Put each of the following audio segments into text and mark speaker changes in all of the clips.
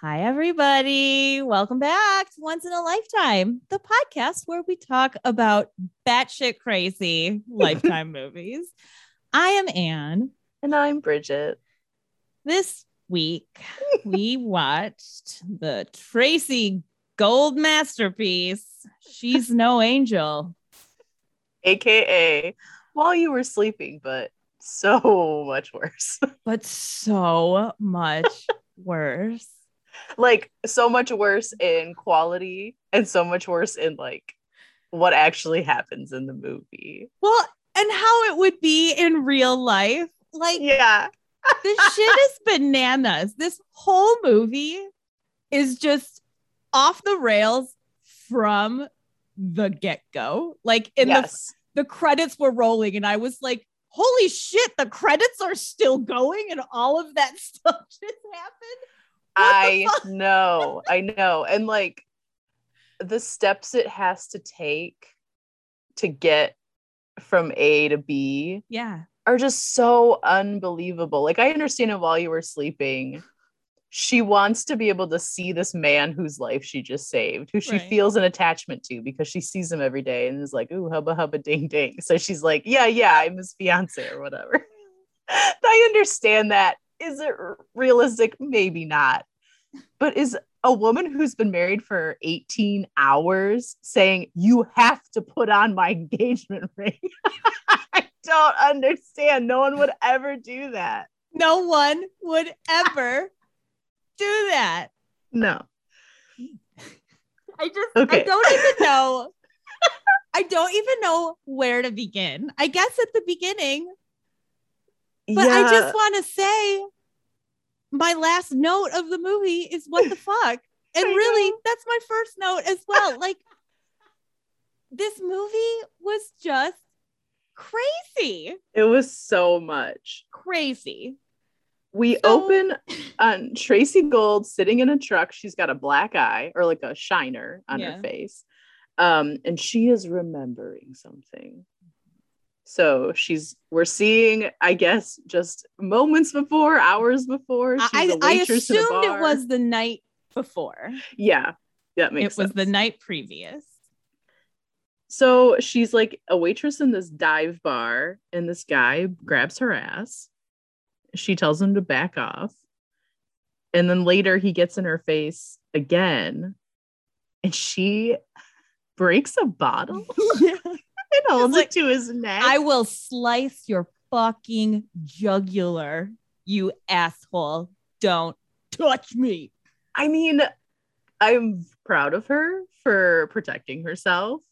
Speaker 1: Hi, everybody. Welcome back to Once in a Lifetime, the podcast where we talk about batshit crazy lifetime movies. I am Anne.
Speaker 2: And I'm Bridget.
Speaker 1: This week, we watched the Tracey Gold masterpiece, She's No Angel.
Speaker 2: AKA While You Were Sleeping, but so much worse.
Speaker 1: But so much worse.
Speaker 2: Like, so much worse in quality and so much worse in like what actually happens in the movie.
Speaker 1: Well, and how it would be in real life. Like,
Speaker 2: Yeah.
Speaker 1: this shit is bananas. This whole movie is just off the rails from the get go. Like in
Speaker 2: yes.
Speaker 1: the the credits were rolling, and I was like, "Holy shit! The credits are still going, and all of that stuff just happened."
Speaker 2: I know. I know. And like the steps it has to take to get from A to B
Speaker 1: Yeah,
Speaker 2: are just so unbelievable. Like I understand it while you were sleeping. She wants to be able to see this man whose life she just saved, who she
Speaker 1: Right.
Speaker 2: feels an attachment to because she sees him every day and is like, ooh, hubba hubba ding ding. So she's like, yeah, yeah, I'm his fiance or whatever. I understand that. Is it realistic? Maybe not. But is a woman who's been married for 18 hours saying, you have to put on my engagement ring? I don't understand. No one would ever do that.
Speaker 1: no one would ever do that.
Speaker 2: No.
Speaker 1: I just I
Speaker 2: Okay.
Speaker 1: don't even know. I don't even know where to begin. I guess at the beginning, but I just want to say my last note of the movie is what the fuck? And really, that's my first note as well. Like this movie was just crazy.
Speaker 2: it was so much.
Speaker 1: Crazy.
Speaker 2: We
Speaker 1: So-
Speaker 2: open on Tracey Gold sitting in a truck. She's got a black eye or like a shiner on
Speaker 1: Yeah.
Speaker 2: her face. Um, and she is remembering something. So she's we're seeing, I guess, just moments before, hours before.
Speaker 1: I,
Speaker 2: a
Speaker 1: I
Speaker 2: waitress in a
Speaker 1: assumed it was the night before.
Speaker 2: yeah, that
Speaker 1: It
Speaker 2: makes
Speaker 1: was the night previous.
Speaker 2: So she's like a waitress in this dive bar, and this guy grabs her ass. She tells him to back off. And then later he gets in her face again, and she breaks a bottle and holds
Speaker 1: like,
Speaker 2: it to his neck.
Speaker 1: I will slice your fucking jugular, you asshole. Don't touch me.
Speaker 2: I mean, I'm proud of her for protecting herself,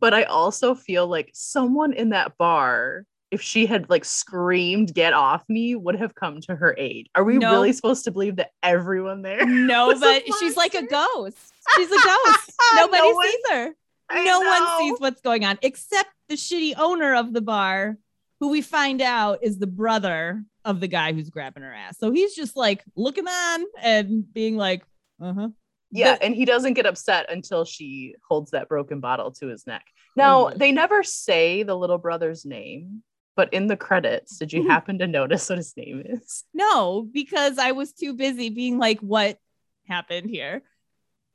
Speaker 2: but I also feel like someone in that bar, if she had like screamed, get off me, would have come to her aid. Are we
Speaker 1: No.
Speaker 2: really supposed to believe that everyone there?
Speaker 1: No, but she's like a ghost. She's a ghost. Nobody
Speaker 2: No
Speaker 1: sees her.
Speaker 2: I
Speaker 1: no one sees what's going on except the shitty owner of the bar, who we find out is the brother of the guy who's grabbing her ass. So he's just like looking on and being like, uh huh.
Speaker 2: Yeah,
Speaker 1: The-
Speaker 2: and he doesn't get upset until she holds that broken bottle to his neck. Now,
Speaker 1: Mhm.
Speaker 2: they never say the little brother's name, but in the credits, did you
Speaker 1: Mhm.
Speaker 2: happen to notice what his name is?
Speaker 1: No, because I was too busy being like, what happened here?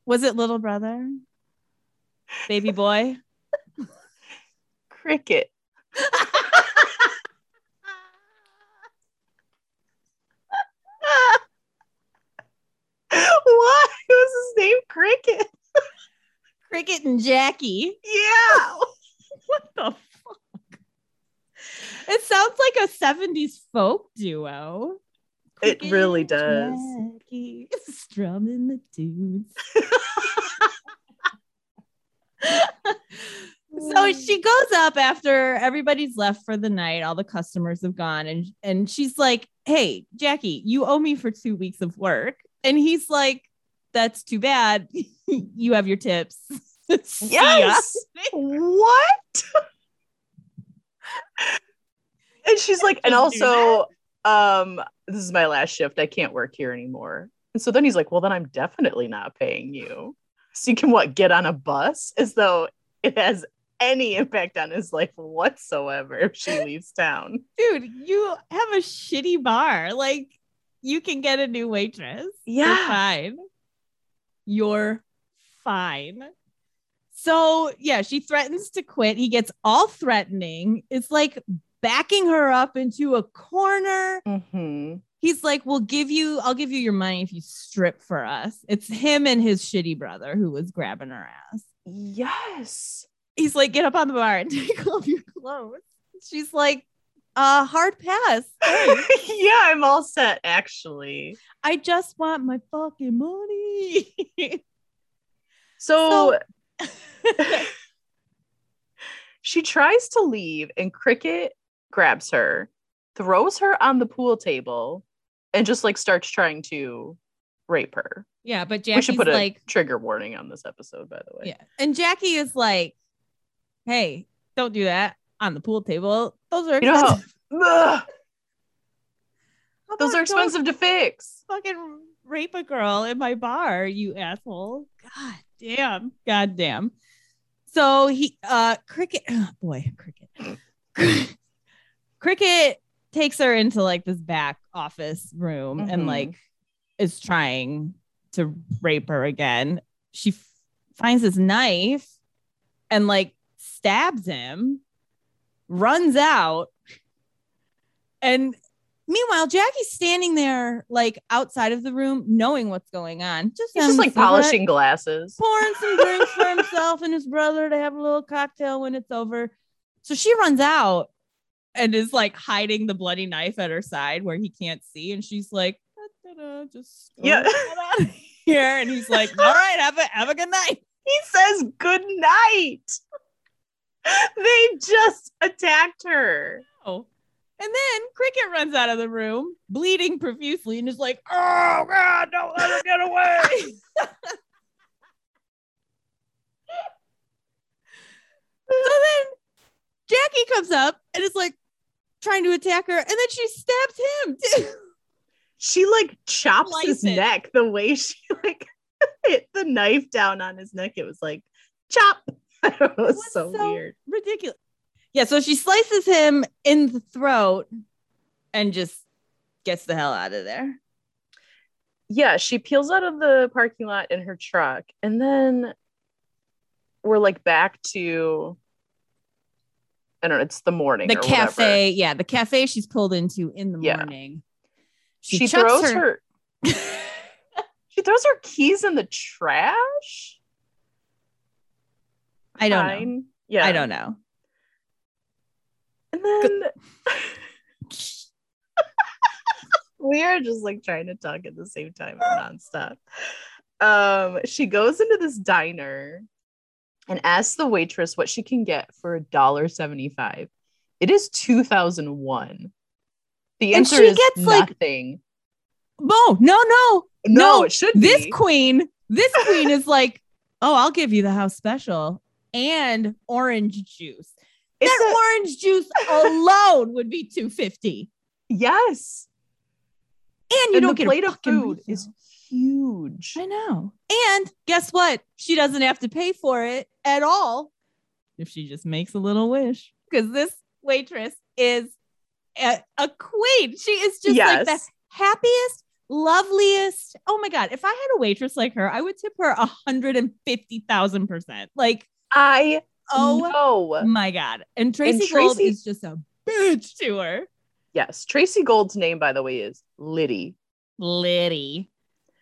Speaker 1: Was it little brother? Baby boy?
Speaker 2: Cricket. Why was his name Cricket?
Speaker 1: Cricket and Jackie.
Speaker 2: Yeah.
Speaker 1: What the fuck? It sounds like a 70s folk duo.
Speaker 2: It really does.
Speaker 1: Jackie strumming the tunes. So she goes up after everybody's left for the night all the customers have gone and and she's like hey jackie you owe me for two weeks of work and he's like that's too bad you have your tips
Speaker 2: Yes. what? and she's like, and also, um, this is my last shift. I can't work here anymore. And so then he's like, well, then I'm definitely not paying you. So you can what get on a bus as though it has any impact on his life whatsoever if she leaves town.
Speaker 1: dude you have a shitty bar like you can get a new waitress. You're
Speaker 2: Yeah.
Speaker 1: fine. You're fine. So yeah, she threatens to quit. He gets all threatening. It's like backing her up into a corner.
Speaker 2: hmm
Speaker 1: He's like, We'll give you, I'll give you your money if you strip for us. It's him and his shitty brother who was grabbing her ass.
Speaker 2: Yes.
Speaker 1: He's like, Get up on the bar and take off your clothes. She's like, uh, hard pass.
Speaker 2: Yeah, I'm all set actually.
Speaker 1: I just want my fucking money.
Speaker 2: So, she tries to leave, and Cricket grabs her, throws her on the pool table, and just like starts trying to rape her.
Speaker 1: yeah, but
Speaker 2: we
Speaker 1: Jackie's
Speaker 2: should put a
Speaker 1: like,
Speaker 2: trigger warning on this episode, by the way.
Speaker 1: yeah. And Jackie is like, hey, don't do that on the pool table. Those are
Speaker 2: You know how- Ugh,
Speaker 1: How
Speaker 2: those are expensive to fix.
Speaker 1: Fucking rape a girl in my bar, you asshole. God damn. God damn. So he uh cricket oh boy, cricket. cricket takes her into like this back office room and
Speaker 2: Mhm.
Speaker 1: like is trying to rape her again. She f- finds his knife and like stabs him, runs out. And meanwhile, Jackie's standing there like outside of the room, knowing what's going on. Just
Speaker 2: just like polishing glasses.
Speaker 1: pouring some drinks for himself and his brother to have a little cocktail when it's over. So she runs out and is like hiding the bloody knife at her side where he can't see. And she's like, "Da-da-da, just go
Speaker 2: Yeah.
Speaker 1: get out of here. And he's like, all right, have a have a good night.
Speaker 2: He says good night. They just attacked her.
Speaker 1: Oh. And then Cricket runs out of the room, bleeding profusely, and is like, oh God, don't let her get away. so then Jackie comes up and is like trying to attack her, and then she stabs him too.
Speaker 2: She like chops his
Speaker 1: it.
Speaker 2: neck the way she like hit the knife down on his neck. It was like chop. it was
Speaker 1: was
Speaker 2: so,
Speaker 1: so-
Speaker 2: weird.
Speaker 1: Ridiculous. Yeah, so she slices him in the throat and just gets the hell out of there.
Speaker 2: Yeah, she peels out of the parking lot in her truck, and then we're like back to I don't know, it's the morning.
Speaker 1: The
Speaker 2: or whatever.
Speaker 1: cafe, yeah, the cafe she's pulled into in the
Speaker 2: Yeah.
Speaker 1: morning.
Speaker 2: She,
Speaker 1: chucks
Speaker 2: throws her, she throws her keys in the trash.
Speaker 1: I don't know.
Speaker 2: Yeah.
Speaker 1: I don't know.
Speaker 2: And then we are just like trying to talk at the same time nonstop. Um, she goes into this diner and asks the waitress what she can get for a dollar seventy-five. It is two thousand one. The
Speaker 1: And
Speaker 2: answer
Speaker 1: she
Speaker 2: is
Speaker 1: gets, like,
Speaker 2: nothing.
Speaker 1: No, no, no.
Speaker 2: no,
Speaker 1: no,
Speaker 2: it should
Speaker 1: This
Speaker 2: be.
Speaker 1: queen, this queen is like, oh, I'll give you the house special and orange juice.
Speaker 2: It's
Speaker 1: that
Speaker 2: a-
Speaker 1: orange juice alone would be 250
Speaker 2: yes,
Speaker 1: And you
Speaker 2: and
Speaker 1: don't
Speaker 2: the
Speaker 1: get
Speaker 2: plate
Speaker 1: a
Speaker 2: of food
Speaker 1: refill.
Speaker 2: is huge.
Speaker 1: I know. And guess what? She doesn't have to pay for it at all if she just makes a little wish. Because this waitress is a, a queen. She is just like the happiest, loveliest. Oh my God. If I had a waitress like her, I would tip her a hundred and fifty thousand percent. Like,
Speaker 2: I
Speaker 1: oh
Speaker 2: know.
Speaker 1: my God. And Tracey, Gold
Speaker 2: Tracey-
Speaker 1: is just a bitch to her.
Speaker 2: Yes, Tracey Gold's name, by the way, is Liddy.
Speaker 1: Liddy.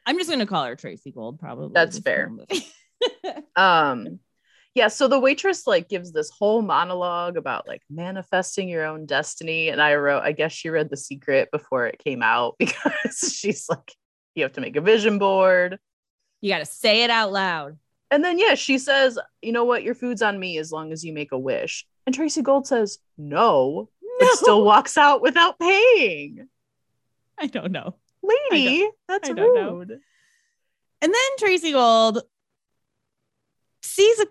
Speaker 1: I'm just gonna call her Tracey Gold, probably.
Speaker 2: That's fair. um yeah so the waitress like gives this whole monologue about like manifesting your own destiny and i wrote i guess she read the secret before it came out because she's like you have to make a vision board
Speaker 1: you gotta say it out loud.
Speaker 2: and then yeah she says you know what your food's on me as long as you make a wish and tracey gold says no but still walks out without paying
Speaker 1: I don't know.
Speaker 2: lady that's
Speaker 1: I don't know.
Speaker 2: rude
Speaker 1: And then Tracey Gold sees a,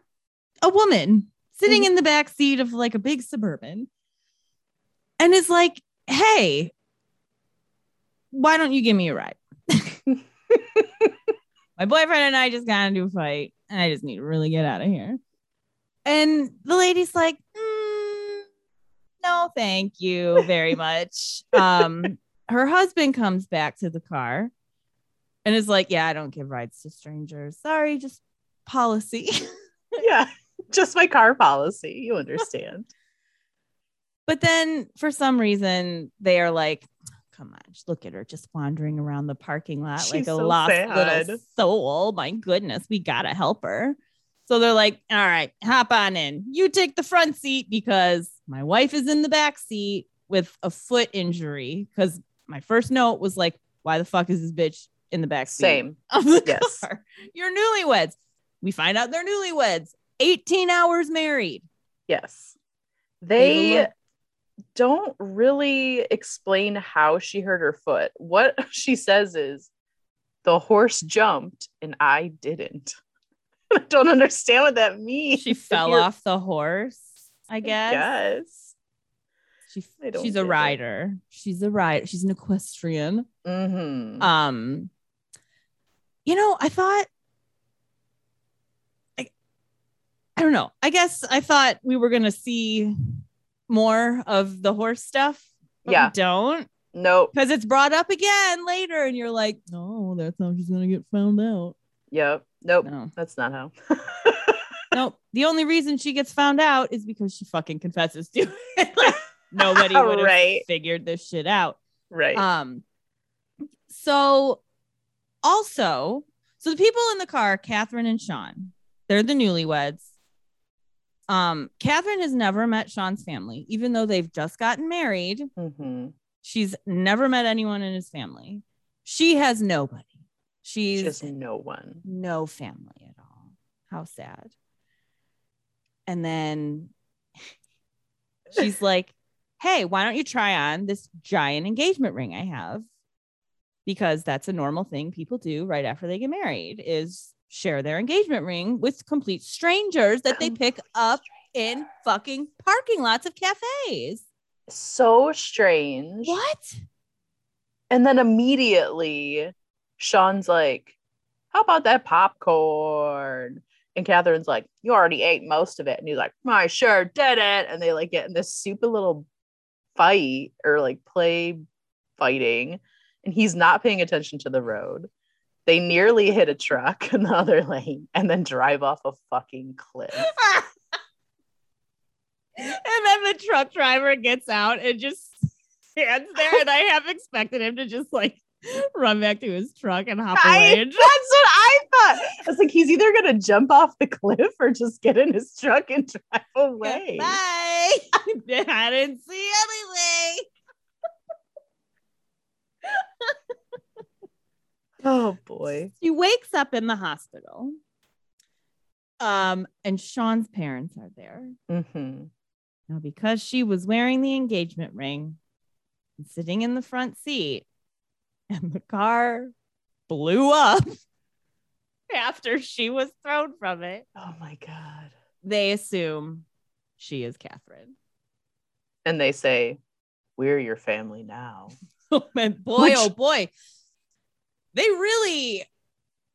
Speaker 1: a woman sitting
Speaker 2: Mhm.
Speaker 1: in the back seat of like a big suburban and is like, hey, why don't you give me a ride? My boyfriend and I just got into a fight and I just need to really get out of here. And the lady's like, "Mm, no, thank you very much. Um, her husband comes back to the car and is like, Yeah, I don't give rides to strangers. Sorry, just policy.
Speaker 2: yeah, just my car policy. You understand.
Speaker 1: but then for some reason, they are like, Come on, just look at her just wandering around the parking lot like a
Speaker 2: so
Speaker 1: lost
Speaker 2: sad.
Speaker 1: little soul. My goodness, we gotta help her. So they're like, All right, hop on in. You take the front seat because my wife is in the back seat with a foot injury. Because my first note was like, Why the fuck is this bitch in the back seat?
Speaker 2: Same.
Speaker 1: of the
Speaker 2: Yes.
Speaker 1: car. You're newlyweds. We find out they're newlyweds. 18 hours married.
Speaker 2: Yes.
Speaker 1: They look-
Speaker 2: don't really explain how she hurt her foot. What she says is the horse jumped and I didn't. I don't understand what that means.
Speaker 1: She fell off the horse, I guess.
Speaker 2: Yes.
Speaker 1: She, she's a
Speaker 2: it.
Speaker 1: rider. She's a rider. She's an equestrian.
Speaker 2: Mm-hmm.
Speaker 1: Um, you know, I thought I, I don't know. I guess I thought we were gonna see more of the horse stuff.
Speaker 2: Yeah.
Speaker 1: don't.
Speaker 2: nope.
Speaker 1: because it's brought up again later, and you're like, oh, that's how she's gonna get found out.
Speaker 2: Yep. Nope.
Speaker 1: No,
Speaker 2: That's not how.
Speaker 1: no. The only reason she gets found out is because she fucking confesses to it. like, nobody would have
Speaker 2: Right.
Speaker 1: figured this shit out.
Speaker 2: right.
Speaker 1: Um. So, also, so the people in the car, Catherine and Sean, they're the newlyweds. Um, Catherine has never met Sean's family, even though they've just gotten married.
Speaker 2: mm-hmm.
Speaker 1: She's never met anyone in his family. She has nobody. She's
Speaker 2: Just no one.
Speaker 1: no family at all. How sad. And then she's like, Hey, why don't you try on this giant engagement ring I have? Because that's a normal thing people do right after they get married is share their engagement ring with complete strangers that they um, pick up in fucking parking lots of cafes.
Speaker 2: So strange.
Speaker 1: What?
Speaker 2: And then immediately Sean's like, How about that popcorn? And Catherine's like, You already ate most of it. And he's like, I sure did it. And they like get in this stupid little fight or like play fighting. And he's not paying attention to the road. They nearly hit a truck in the other lane and then drive off a fucking cliff.
Speaker 1: and then the truck driver gets out and just stands there. And I have expected him to just like run back to his truck and hop
Speaker 2: I-
Speaker 1: away.
Speaker 2: That's what I thought. I was like, he's either gonna jump off the cliff or just get in his truck and drive away.
Speaker 1: Bye. I didn't see anything.
Speaker 2: Oh boy.
Speaker 1: She wakes up in the hospital. Um, and Sean's parents are there.
Speaker 2: hmm
Speaker 1: Now, because she was wearing the engagement ring and sitting in the front seat, and the car blew up after she was thrown from it,
Speaker 2: Oh my god.
Speaker 1: they assume she is Catherine.
Speaker 2: And they say, We're your family now.
Speaker 1: and boy,
Speaker 2: Which-
Speaker 1: oh boy, they really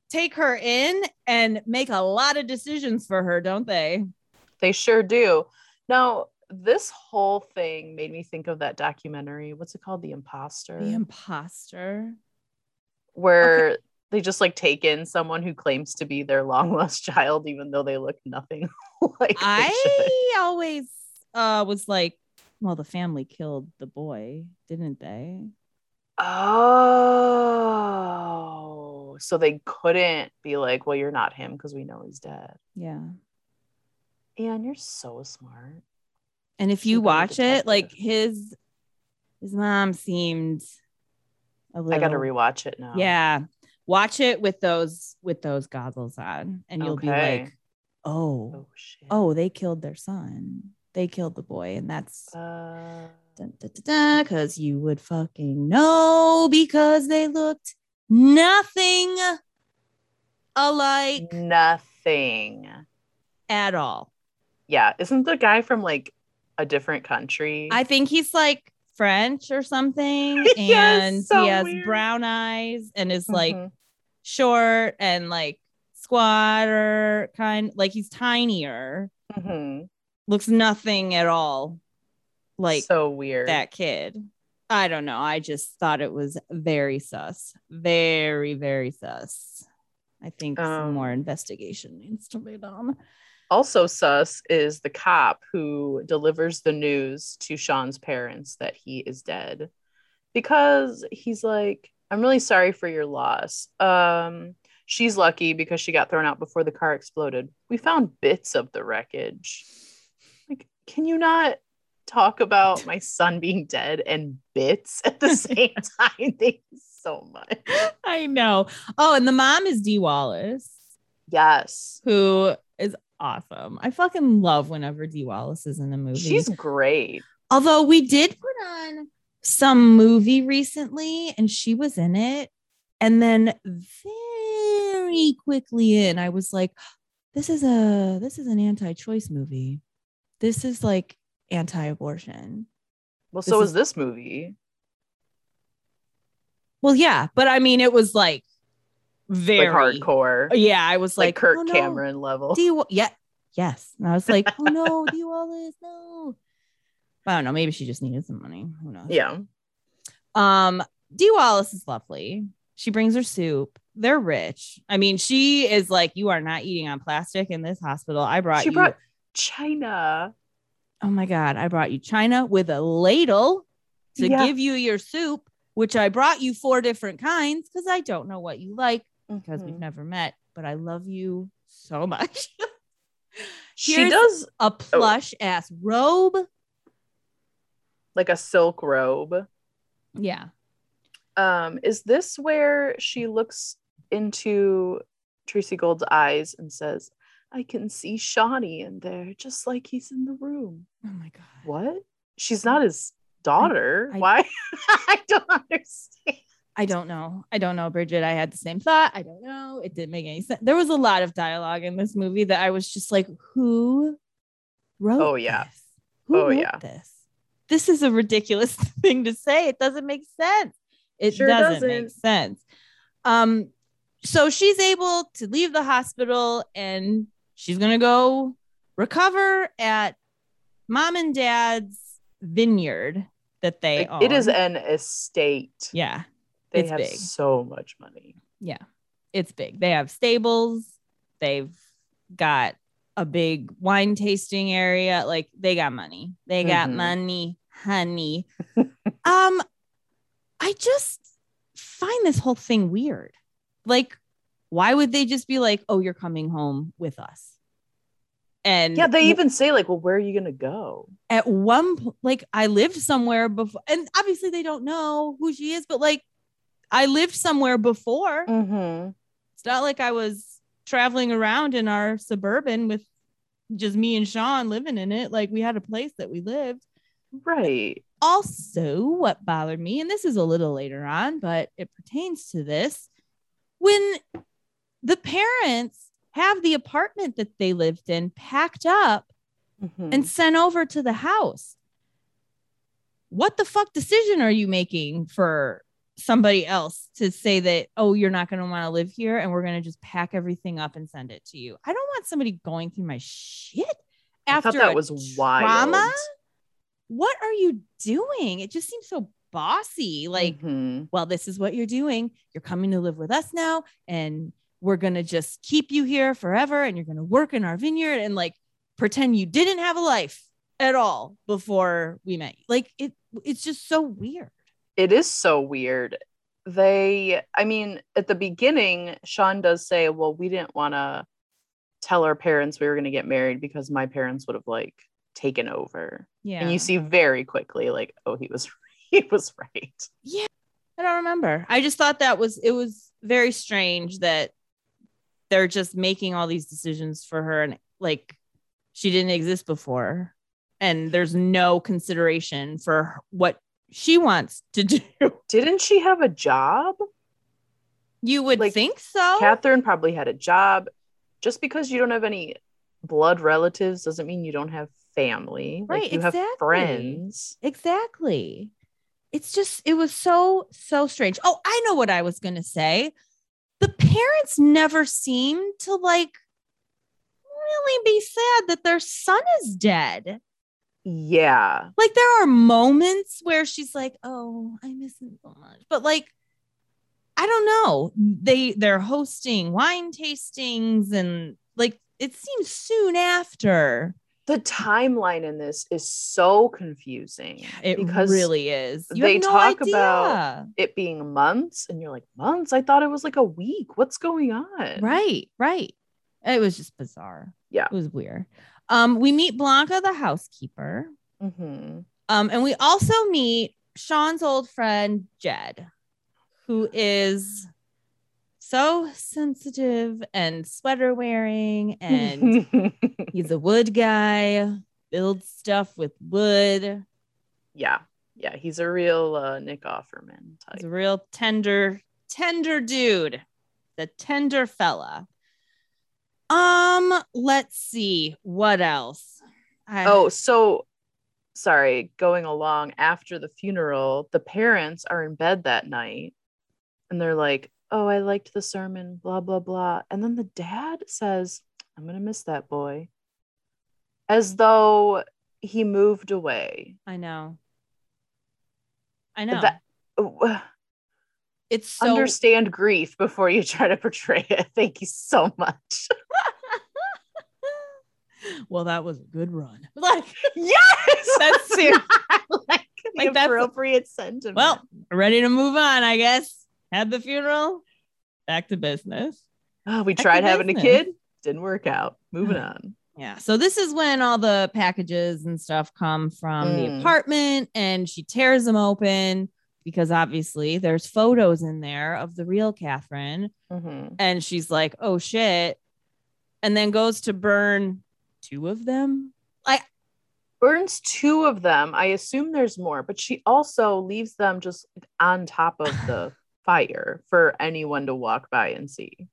Speaker 1: take her in and make a lot of decisions for her, don't they?
Speaker 2: They sure do. Now, this whole thing made me think of that documentary. What's it called? The Imposter.
Speaker 1: The imposter.
Speaker 2: where they just like take in someone who claims to be their long lost child, even though they look nothing like.
Speaker 1: I always uh was like, well, the family killed the boy, didn't they?
Speaker 2: Oh, so they couldn't be like, well, you're not him because we know he's dead.
Speaker 1: Yeah.
Speaker 2: And you're so smart.
Speaker 1: And if you watch it, like his his mom seemed a little
Speaker 2: I got to rewatch it now.
Speaker 1: Yeah. Watch it with those with those goggles on and you'll be like, "Oh,
Speaker 2: Oh shit.
Speaker 1: oh, they killed their son. They killed the boy and that's
Speaker 2: Uh,
Speaker 1: because you would fucking know because they looked nothing alike
Speaker 2: nothing.
Speaker 1: at all.
Speaker 2: Yeah, isn't the guy from like a different country?
Speaker 1: I think he's like French or something,
Speaker 2: Yeah,
Speaker 1: and
Speaker 2: so
Speaker 1: he has
Speaker 2: weird.
Speaker 1: brown eyes and is like
Speaker 2: Mhm.
Speaker 1: short and like squatter kind, like he's tinier.
Speaker 2: Mhm.
Speaker 1: Looks nothing at all like
Speaker 2: so weird.
Speaker 1: that kid. I don't know. I just thought it was very sus. Very, very sus. I think some
Speaker 2: Um,
Speaker 1: more investigation needs to be done.
Speaker 2: Also, sus is the cop who delivers the news to Sean's parents that he is dead because he's like, I'm really sorry for your loss. Um, she's lucky because she got thrown out before the car exploded. We found bits of the wreckage. Like, can you not talk about my son being dead and bits at the same time? Thank you so much.
Speaker 1: I know. Oh, and the mom is Dee Wallace,
Speaker 2: Yes.
Speaker 1: who is awesome. I fucking love whenever Dee Wallace is in a movie.
Speaker 2: She's great.
Speaker 1: Although we did put on some movie recently and she was in it. And then very quickly in, I was like, this is a this is an anti-choice movie. This is like anti-abortion.
Speaker 2: Well,
Speaker 1: This
Speaker 2: so
Speaker 1: is-
Speaker 2: is this movie.
Speaker 1: Well, yeah, but I mean it was like very
Speaker 2: Like hardcore.
Speaker 1: Yeah, I was
Speaker 2: like,
Speaker 1: like,
Speaker 2: Kirk
Speaker 1: oh, no.
Speaker 2: Cameron level.
Speaker 1: D Wa- yeah, yes. And I was like, oh no, Dee Wallace, no. I don't know. Maybe she just needed some money. Who knows?
Speaker 2: yeah.
Speaker 1: Um, Dee Wallace is lovely. She brings her soup. They're rich. I mean, she is like, you are not eating on plastic in this hospital. I brought
Speaker 2: She
Speaker 1: you.
Speaker 2: brought China.
Speaker 1: Oh my god, I brought you china with a ladle to
Speaker 2: Yeah.
Speaker 1: give you your soup, which I brought you four different kinds because I don't know what you like because we've
Speaker 2: Mhm.
Speaker 1: never met, but I love you so much.
Speaker 2: She does
Speaker 1: a plush ass robe.
Speaker 2: like a silk robe.
Speaker 1: Yeah.
Speaker 2: Um, is this where she looks into Tracey Gold's eyes and says, I can see Shawnee in there, just like he's in the room.
Speaker 1: Oh my god.
Speaker 2: What? She's not his daughter.
Speaker 1: I-
Speaker 2: Why? I don't understand.
Speaker 1: I don't know. I don't know, Bridget. I had the same thought. I don't know. It didn't make any sense. There was a lot of dialogue in this movie that I was just like, who wrote
Speaker 2: Oh, yeah.
Speaker 1: this? Who
Speaker 2: Oh,
Speaker 1: wrote
Speaker 2: yeah.
Speaker 1: this? This is a ridiculous thing to say. It doesn't make sense. It
Speaker 2: Sure
Speaker 1: doesn't, make
Speaker 2: doesn't.
Speaker 1: sense. Um, so she's able to leave the hospital and she's gonna go recover at mom and dad's vineyard that they
Speaker 2: Like,
Speaker 1: own.
Speaker 2: it is an estate.
Speaker 1: yeah.
Speaker 2: They
Speaker 1: it's
Speaker 2: have
Speaker 1: big.
Speaker 2: so much money.
Speaker 1: Yeah, it's big. They have stables. They've got a big wine tasting area. Like they got money. They got
Speaker 2: Mhm.
Speaker 1: money, honey. um, I just find this whole thing weird. Like, why would they just be like, "Oh, you're coming home with us"? And
Speaker 2: Yeah, they even say, like, well, where are you gonna go?
Speaker 1: at one po- like I lived somewhere before, and obviously they don't know who she is, but like I lived somewhere before.
Speaker 2: Mm-hmm.
Speaker 1: It's not like I was traveling around in our suburban with just me and Sean living in it. Like we had a place that we lived.
Speaker 2: Right.
Speaker 1: Also, what bothered me, and this is a little later on, but it pertains to this, when the parents have the apartment that they lived in packed up
Speaker 2: Mhm.
Speaker 1: and sent over to the house. What the fuck decision are you making for somebody else to say that, oh, you're not going to want to live here and we're going to just pack everything up and send it to you? I don't want somebody going through my shit
Speaker 2: I
Speaker 1: after
Speaker 2: thought that was wild.
Speaker 1: trauma. What are you doing? It just seems so bossy. Like,
Speaker 2: Mhm.
Speaker 1: well, this is what you're doing. You're coming to live with us now, and we're gonna just keep you here forever, and you're gonna work in our vineyard and like pretend you didn't have a life at all before we met. Like it, it's just so weird.
Speaker 2: it is so weird. They, I mean, at the beginning, Sean does say, well, we didn't want to tell our parents we were going to get married because my parents would have like taken over.
Speaker 1: Yeah,
Speaker 2: And you see very quickly, like, oh, he was, he was right. Yeah.
Speaker 1: I don't remember. I just thought that was it was very strange that they're just making all these decisions for her and like she didn't exist before and there's no consideration for what she wants to do.
Speaker 2: Didn't she have a job?
Speaker 1: You would
Speaker 2: Like,
Speaker 1: think so.
Speaker 2: Catherine probably had a job. Just because you don't have any blood relatives doesn't mean you don't have family. Like,
Speaker 1: Right,
Speaker 2: you have
Speaker 1: exactly.
Speaker 2: friends.
Speaker 1: exactly. It's just it was so so strange. Oh, I know what I was going to say. Parents never seem to like really be sad that their son is dead.
Speaker 2: Yeah.
Speaker 1: Like there are moments where she's like, "Oh, I miss him so much," but like, I don't know. They they're hosting wine tastings and like it seems soon after.
Speaker 2: The timeline in this is so confusing.
Speaker 1: It
Speaker 2: because
Speaker 1: really is. You
Speaker 2: they
Speaker 1: no
Speaker 2: talk
Speaker 1: idea.
Speaker 2: about- it being months, and you're like, months? I thought it was like a week. What's going on?
Speaker 1: right, right. It was just bizarre.
Speaker 2: Yeah.
Speaker 1: it was weird. Um, we meet Blanca, the housekeeper.
Speaker 2: hmm
Speaker 1: Um, and we also meet Sean's old friend Jed, who is so sensitive and sweater wearing, and he's a wood guy, builds stuff with wood.
Speaker 2: yeah. Yeah. He's a real uh, Nick Offerman
Speaker 1: He's a real tender, tender dude, the tender fella. Um, let's see what else. I-
Speaker 2: Oh, so sorry. Going along after the funeral, the parents are in bed that night and they're like, Oh, I liked the sermon, blah, blah, blah. And then the dad says, I'm going to miss that boy. As though he moved away.
Speaker 1: I know. I know.
Speaker 2: That- uh,
Speaker 1: it's so
Speaker 2: Understand grief before you try to portray it. Thank you so much.
Speaker 1: well, that was a good run. Like,
Speaker 2: yes,
Speaker 1: That's it.
Speaker 2: not like the appropriate sentiment.
Speaker 1: well, ready to move on, I guess. Had the funeral, back to business.
Speaker 2: Oh, we
Speaker 1: Back
Speaker 2: tried having a kid, didn't work out. Moving on.
Speaker 1: Yeah. So this is when all the packages and stuff come from the
Speaker 2: Mm.
Speaker 1: apartment and she tears them open because obviously there's photos in there of the real Catherine.
Speaker 2: Mhm.
Speaker 1: And she's like, oh shit. And then goes to burn two of them.
Speaker 2: Like, burns two of them. I assume there's more, but she also leaves them just on top of the fire for anyone to walk by and see.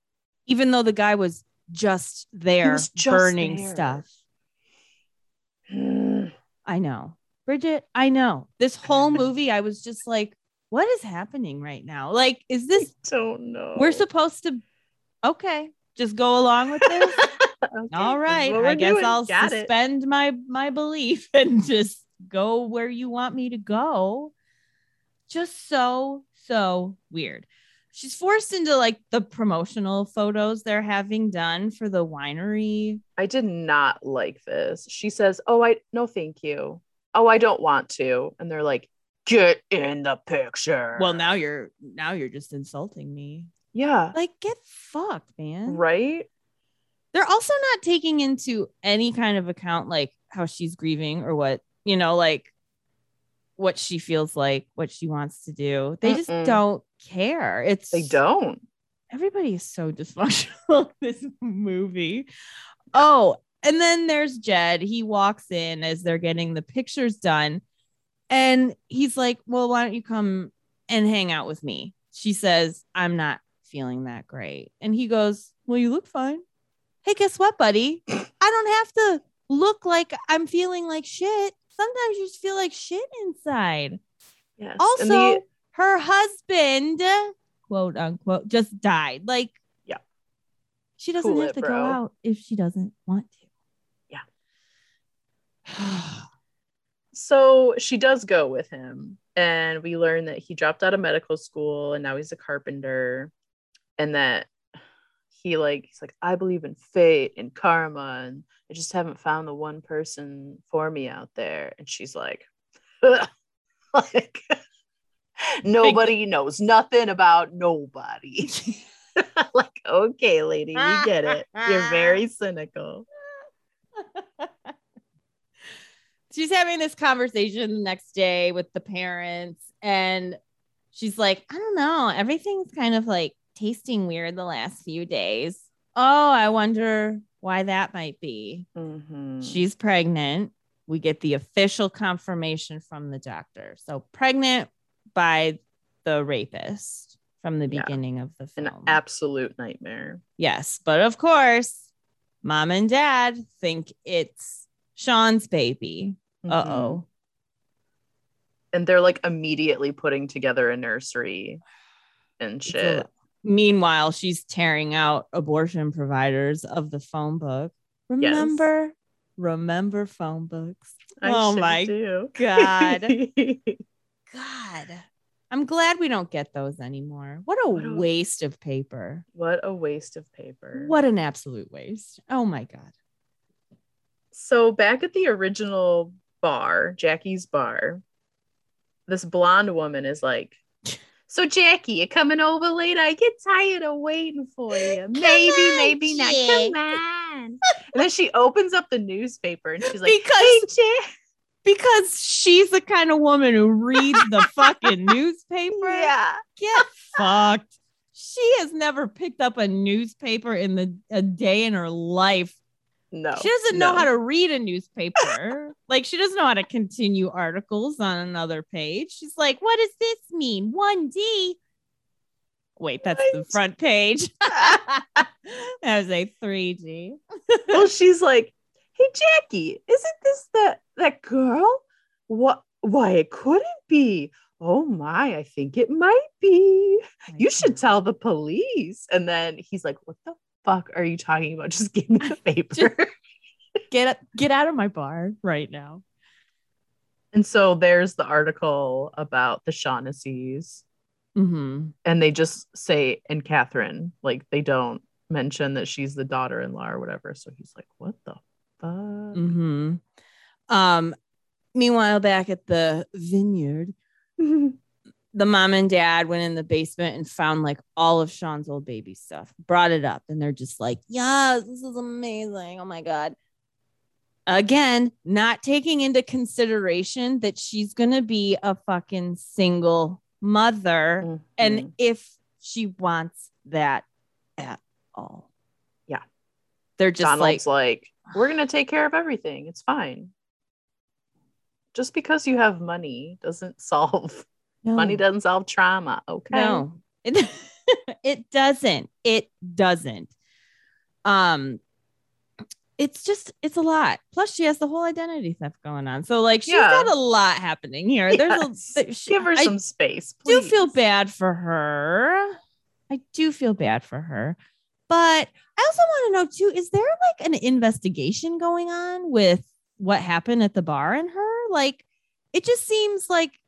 Speaker 1: even though the guy was just there
Speaker 2: was just
Speaker 1: burning
Speaker 2: there.
Speaker 1: stuff. I know. Bridget, I know. This whole movie, I was just like, what is happening right now? Like, is this
Speaker 2: Don't know.
Speaker 1: we're supposed to okay, just go along with this?
Speaker 2: Okay,
Speaker 1: All right. I guess
Speaker 2: doing.
Speaker 1: I'll
Speaker 2: Got it.
Speaker 1: suspend my my belief and just go where you want me to go. Just so so weird. She's forced into like the promotional photos they're having done for the winery.
Speaker 2: I did not like this. She says, "Oh, I no, thank you. Oh, I don't want to." And they're like, "Get in the picture."
Speaker 1: Well, now you're now you're just insulting me.
Speaker 2: yeah,
Speaker 1: Like get fucked, man.
Speaker 2: right.
Speaker 1: They're also not taking into any kind of account like how she's grieving or what, you know, like what she feels like, what she wants to do. They just
Speaker 2: Mm-mm.
Speaker 1: don't care. It's
Speaker 2: They don't.
Speaker 1: everybody is so dysfunctional in this movie. Oh, and then there's Jed. He walks in as they're getting the pictures done. And he's like, Well, why don't you come and hang out with me? She says, I'm not feeling that great. And he goes, Well, you look fine. Hey, guess what, buddy? I don't have to look like I'm feeling like shit. Sometimes you just feel like shit inside.
Speaker 2: Yes.
Speaker 1: Also,
Speaker 2: the-
Speaker 1: her husband, quote unquote, just died. Like,
Speaker 2: Yeah.
Speaker 1: she doesn't
Speaker 2: Cool
Speaker 1: have
Speaker 2: it,
Speaker 1: to go out if she doesn't want to.
Speaker 2: Yeah. so she does go with him, and we learn that he dropped out of medical school and now he's a carpenter, and that he like he's like I believe in fate and karma, and I just haven't found the one person for me out there. And she's like, like nobody knows nothing about nobody. like, okay, lady, we get it. You're very cynical.
Speaker 1: she's having this conversation the next day with the parents, and she's like, I don't know, everything's kind of like tasting weird the last few days. Oh, I wonder why that might be.
Speaker 2: Mhm.
Speaker 1: She's pregnant. We get the official confirmation from the doctor. So pregnant by the rapist from the
Speaker 2: Yeah.
Speaker 1: beginning of the
Speaker 2: An
Speaker 1: film.
Speaker 2: absolute nightmare.
Speaker 1: yes, but of course, mom and dad think it's Sean's baby. Uh
Speaker 2: Mhm.
Speaker 1: oh.
Speaker 2: And they're like immediately putting together a nursery and shit.
Speaker 1: Meanwhile, she's tearing out abortion providers of the phone book. Remember remember phone books.
Speaker 2: I
Speaker 1: oh
Speaker 2: sure
Speaker 1: my
Speaker 2: do.
Speaker 1: God. God. I'm glad we don't get those anymore. What a
Speaker 2: What a-
Speaker 1: waste of paper.
Speaker 2: what a waste of paper.
Speaker 1: What an absolute waste. Oh my God.
Speaker 2: So back at the original bar, Jackie's bar, this blonde woman is like, "So Jackie, you coming over late? I get tired of waiting for you. Maybe,
Speaker 1: on,
Speaker 2: maybe not.
Speaker 1: Jack."
Speaker 2: Come on." And then she opens up the newspaper and she's like,
Speaker 1: Because-
Speaker 2: "Hey, Jack."
Speaker 1: Because she's the kind of woman who reads the fucking newspaper.
Speaker 2: Yeah.
Speaker 1: Get fucked. She has never picked up a newspaper in the a day in her life.
Speaker 2: No.
Speaker 1: She doesn't know
Speaker 2: no.
Speaker 1: how to read a newspaper. like she doesn't know how to continue articles on another page. She's like, "What does this mean? 1D?" Wait, that's the front page. that was a 3D.
Speaker 2: well, she's like, "Hey, Jackie, isn't this that that girl? What? Why it couldn't be? Oh my, I think it might be. You should tell the police." And then he's like, "What the fuck are you talking about? Just give me the paper."
Speaker 1: get get out of my bar right now.
Speaker 2: and so there's the article about the Shaughnessy's,
Speaker 1: Mm-hmm.
Speaker 2: and they just say and Catherine, like they don't mention that she's the daughter-in-law or whatever. So he's like, "What the fuck?"
Speaker 1: Mm-hmm. Um, meanwhile, back at the vineyard, the mom and dad went in the basement and found like all of Sean's old baby stuff, brought it up, and they're just like, Yes, this is amazing. Oh my God. Again, not taking into consideration that she's gonna be a fucking single mother. And
Speaker 2: Mhm.
Speaker 1: if she wants that at all.
Speaker 2: Yeah.
Speaker 1: They're just
Speaker 2: Donald's
Speaker 1: like,
Speaker 2: like, we're gonna take care of everything. It's fine. Just because you have money doesn't solve money doesn't solve trauma. Okay.
Speaker 1: No, it, it doesn't. It doesn't. Um, it's just it's a lot. Plus, she has the whole identity theft going on. So, like, she's
Speaker 2: Yeah.
Speaker 1: got a lot happening here. There's a she-
Speaker 2: Give her
Speaker 1: I
Speaker 2: some space. Please.
Speaker 1: Do feel bad for her. I do feel bad for her, but I also want to know too: is there like an investigation going on with what happened at the bar and her? Like, it just seems like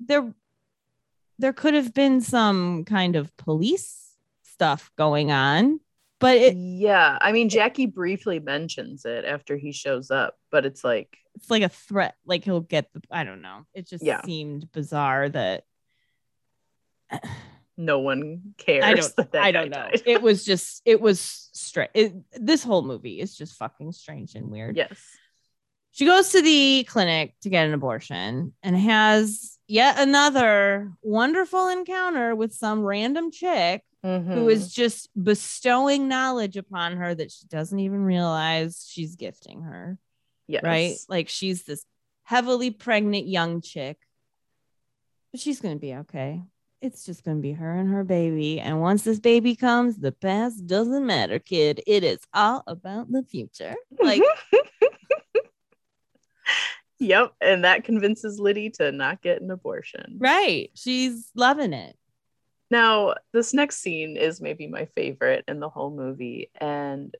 Speaker 1: there there could have been some kind of police stuff going on, but it,
Speaker 2: yeah. I mean, Jackie briefly mentions it after he shows up, but it's like,
Speaker 1: it's like a threat. Like he'll get the I don't know. It just
Speaker 2: Yeah.
Speaker 1: seemed bizarre that
Speaker 2: no one cares.
Speaker 1: I don't.
Speaker 2: that that
Speaker 1: I don't know. It was just. It was straight. This whole movie is just fucking strange and weird.
Speaker 2: yes.
Speaker 1: She goes to the clinic to get an abortion and has yet another wonderful encounter with some random chick who
Speaker 2: Mhm.
Speaker 1: is just bestowing knowledge upon her that she doesn't even realize she's gifting her.
Speaker 2: yes.
Speaker 1: Right? Like she's this heavily pregnant young chick, but she's going to be okay. It's just going to be her and her baby. And once this baby comes, the past doesn't matter, kid. It is all about the future. Like,
Speaker 2: Yep. And that convinces Liddy to not get an abortion.
Speaker 1: right. She's loving it.
Speaker 2: Now, this next scene is maybe my favorite in the whole movie. And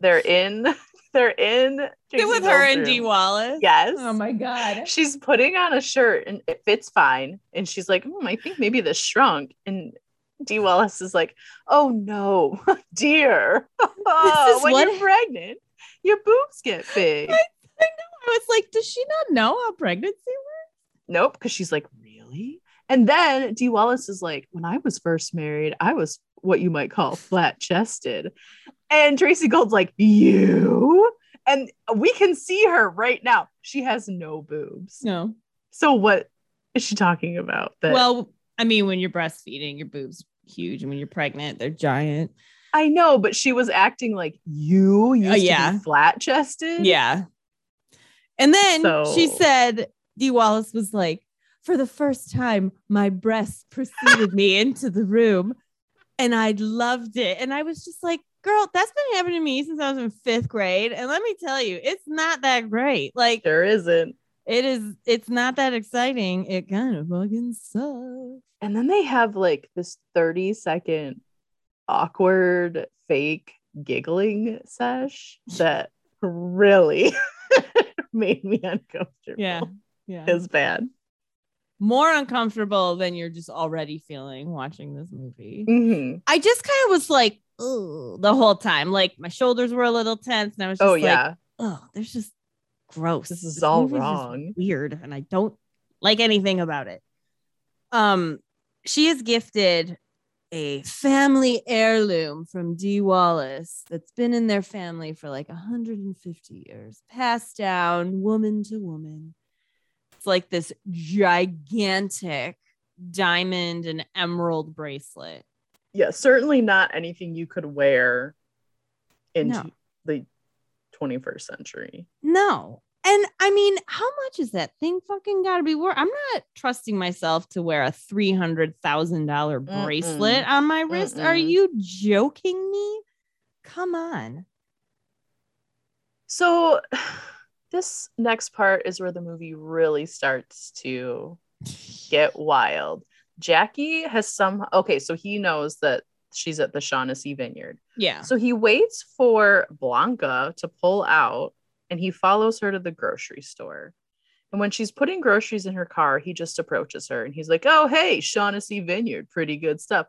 Speaker 2: they're in, they're in Tracey
Speaker 1: with her and Dee
Speaker 2: room.
Speaker 1: Wallace.
Speaker 2: Yes.
Speaker 1: Oh my God.
Speaker 2: She's putting on a shirt and it fits fine. And she's like, hmm, I think maybe this shrunk. And Dee Wallace is like, oh no, dear.
Speaker 1: is
Speaker 2: when
Speaker 1: what-
Speaker 2: you're pregnant, your boobs get big.
Speaker 1: I I was like, does she not know how pregnancy works?
Speaker 2: Nope, because she's like, really? And then Dee Wallace is like, when I was first married, I was what you might call flat chested. And Tracey Gold's like, you? And we can see her right now. She has no boobs.
Speaker 1: No.
Speaker 2: So what is she talking about? That
Speaker 1: Well, I mean, when you're breastfeeding, your boobs huge, and when you're pregnant, they're giant.
Speaker 2: I know, but she was acting like you used
Speaker 1: Oh, yeah.
Speaker 2: to be flat chested.
Speaker 1: Yeah. And then
Speaker 2: So-
Speaker 1: she said, Dee Wallace was like, for the first time, my breasts preceded me into the room, and I loved it. And I was just like, girl, that's been happening to me since I was in fifth grade. And let me tell you, it's not that great. Like,
Speaker 2: There isn't.
Speaker 1: it is, it's not that exciting. It kind of fucking sucks.
Speaker 2: And then they have like this 30 second awkward fake giggling sesh that really made me uncomfortable.
Speaker 1: Yeah. Yeah.
Speaker 2: It's bad.
Speaker 1: More uncomfortable than you're just already feeling watching this movie.
Speaker 2: Mhm.
Speaker 1: I just kind of was like, oh, the whole time. Like my shoulders were a little tense, and I was just
Speaker 2: Oh
Speaker 1: like,
Speaker 2: yeah.
Speaker 1: oh, there's just gross.
Speaker 2: This is all
Speaker 1: movie's just
Speaker 2: wrong.
Speaker 1: weird, and I don't like anything about it. Um, she is gifted a family heirloom from Dee Wallace that's been in their family for like 150 years, passed down woman to woman. It's like this gigantic diamond and emerald bracelet.
Speaker 2: Yeah, certainly not anything you could wear into
Speaker 1: No.
Speaker 2: the 21st century.
Speaker 1: No. And I mean, how much is that thing fucking gotta be worth? I'm not trusting myself to wear a three hundred thousand dollar
Speaker 2: Mm-mm.
Speaker 1: bracelet on my wrist. Are
Speaker 2: Mm-mm.
Speaker 1: you joking me? Come on.
Speaker 2: So this next part is where the movie really starts to get wild. Jackie has some okay, so he knows that she's at the Shaughnessy Vineyard.
Speaker 1: Yeah.
Speaker 2: So he waits for Blanca to pull out and he follows her to the grocery store. And when she's putting groceries in her car, he just approaches her and he's like, Oh, hey, Shaughnessy Vineyard, pretty good stuff.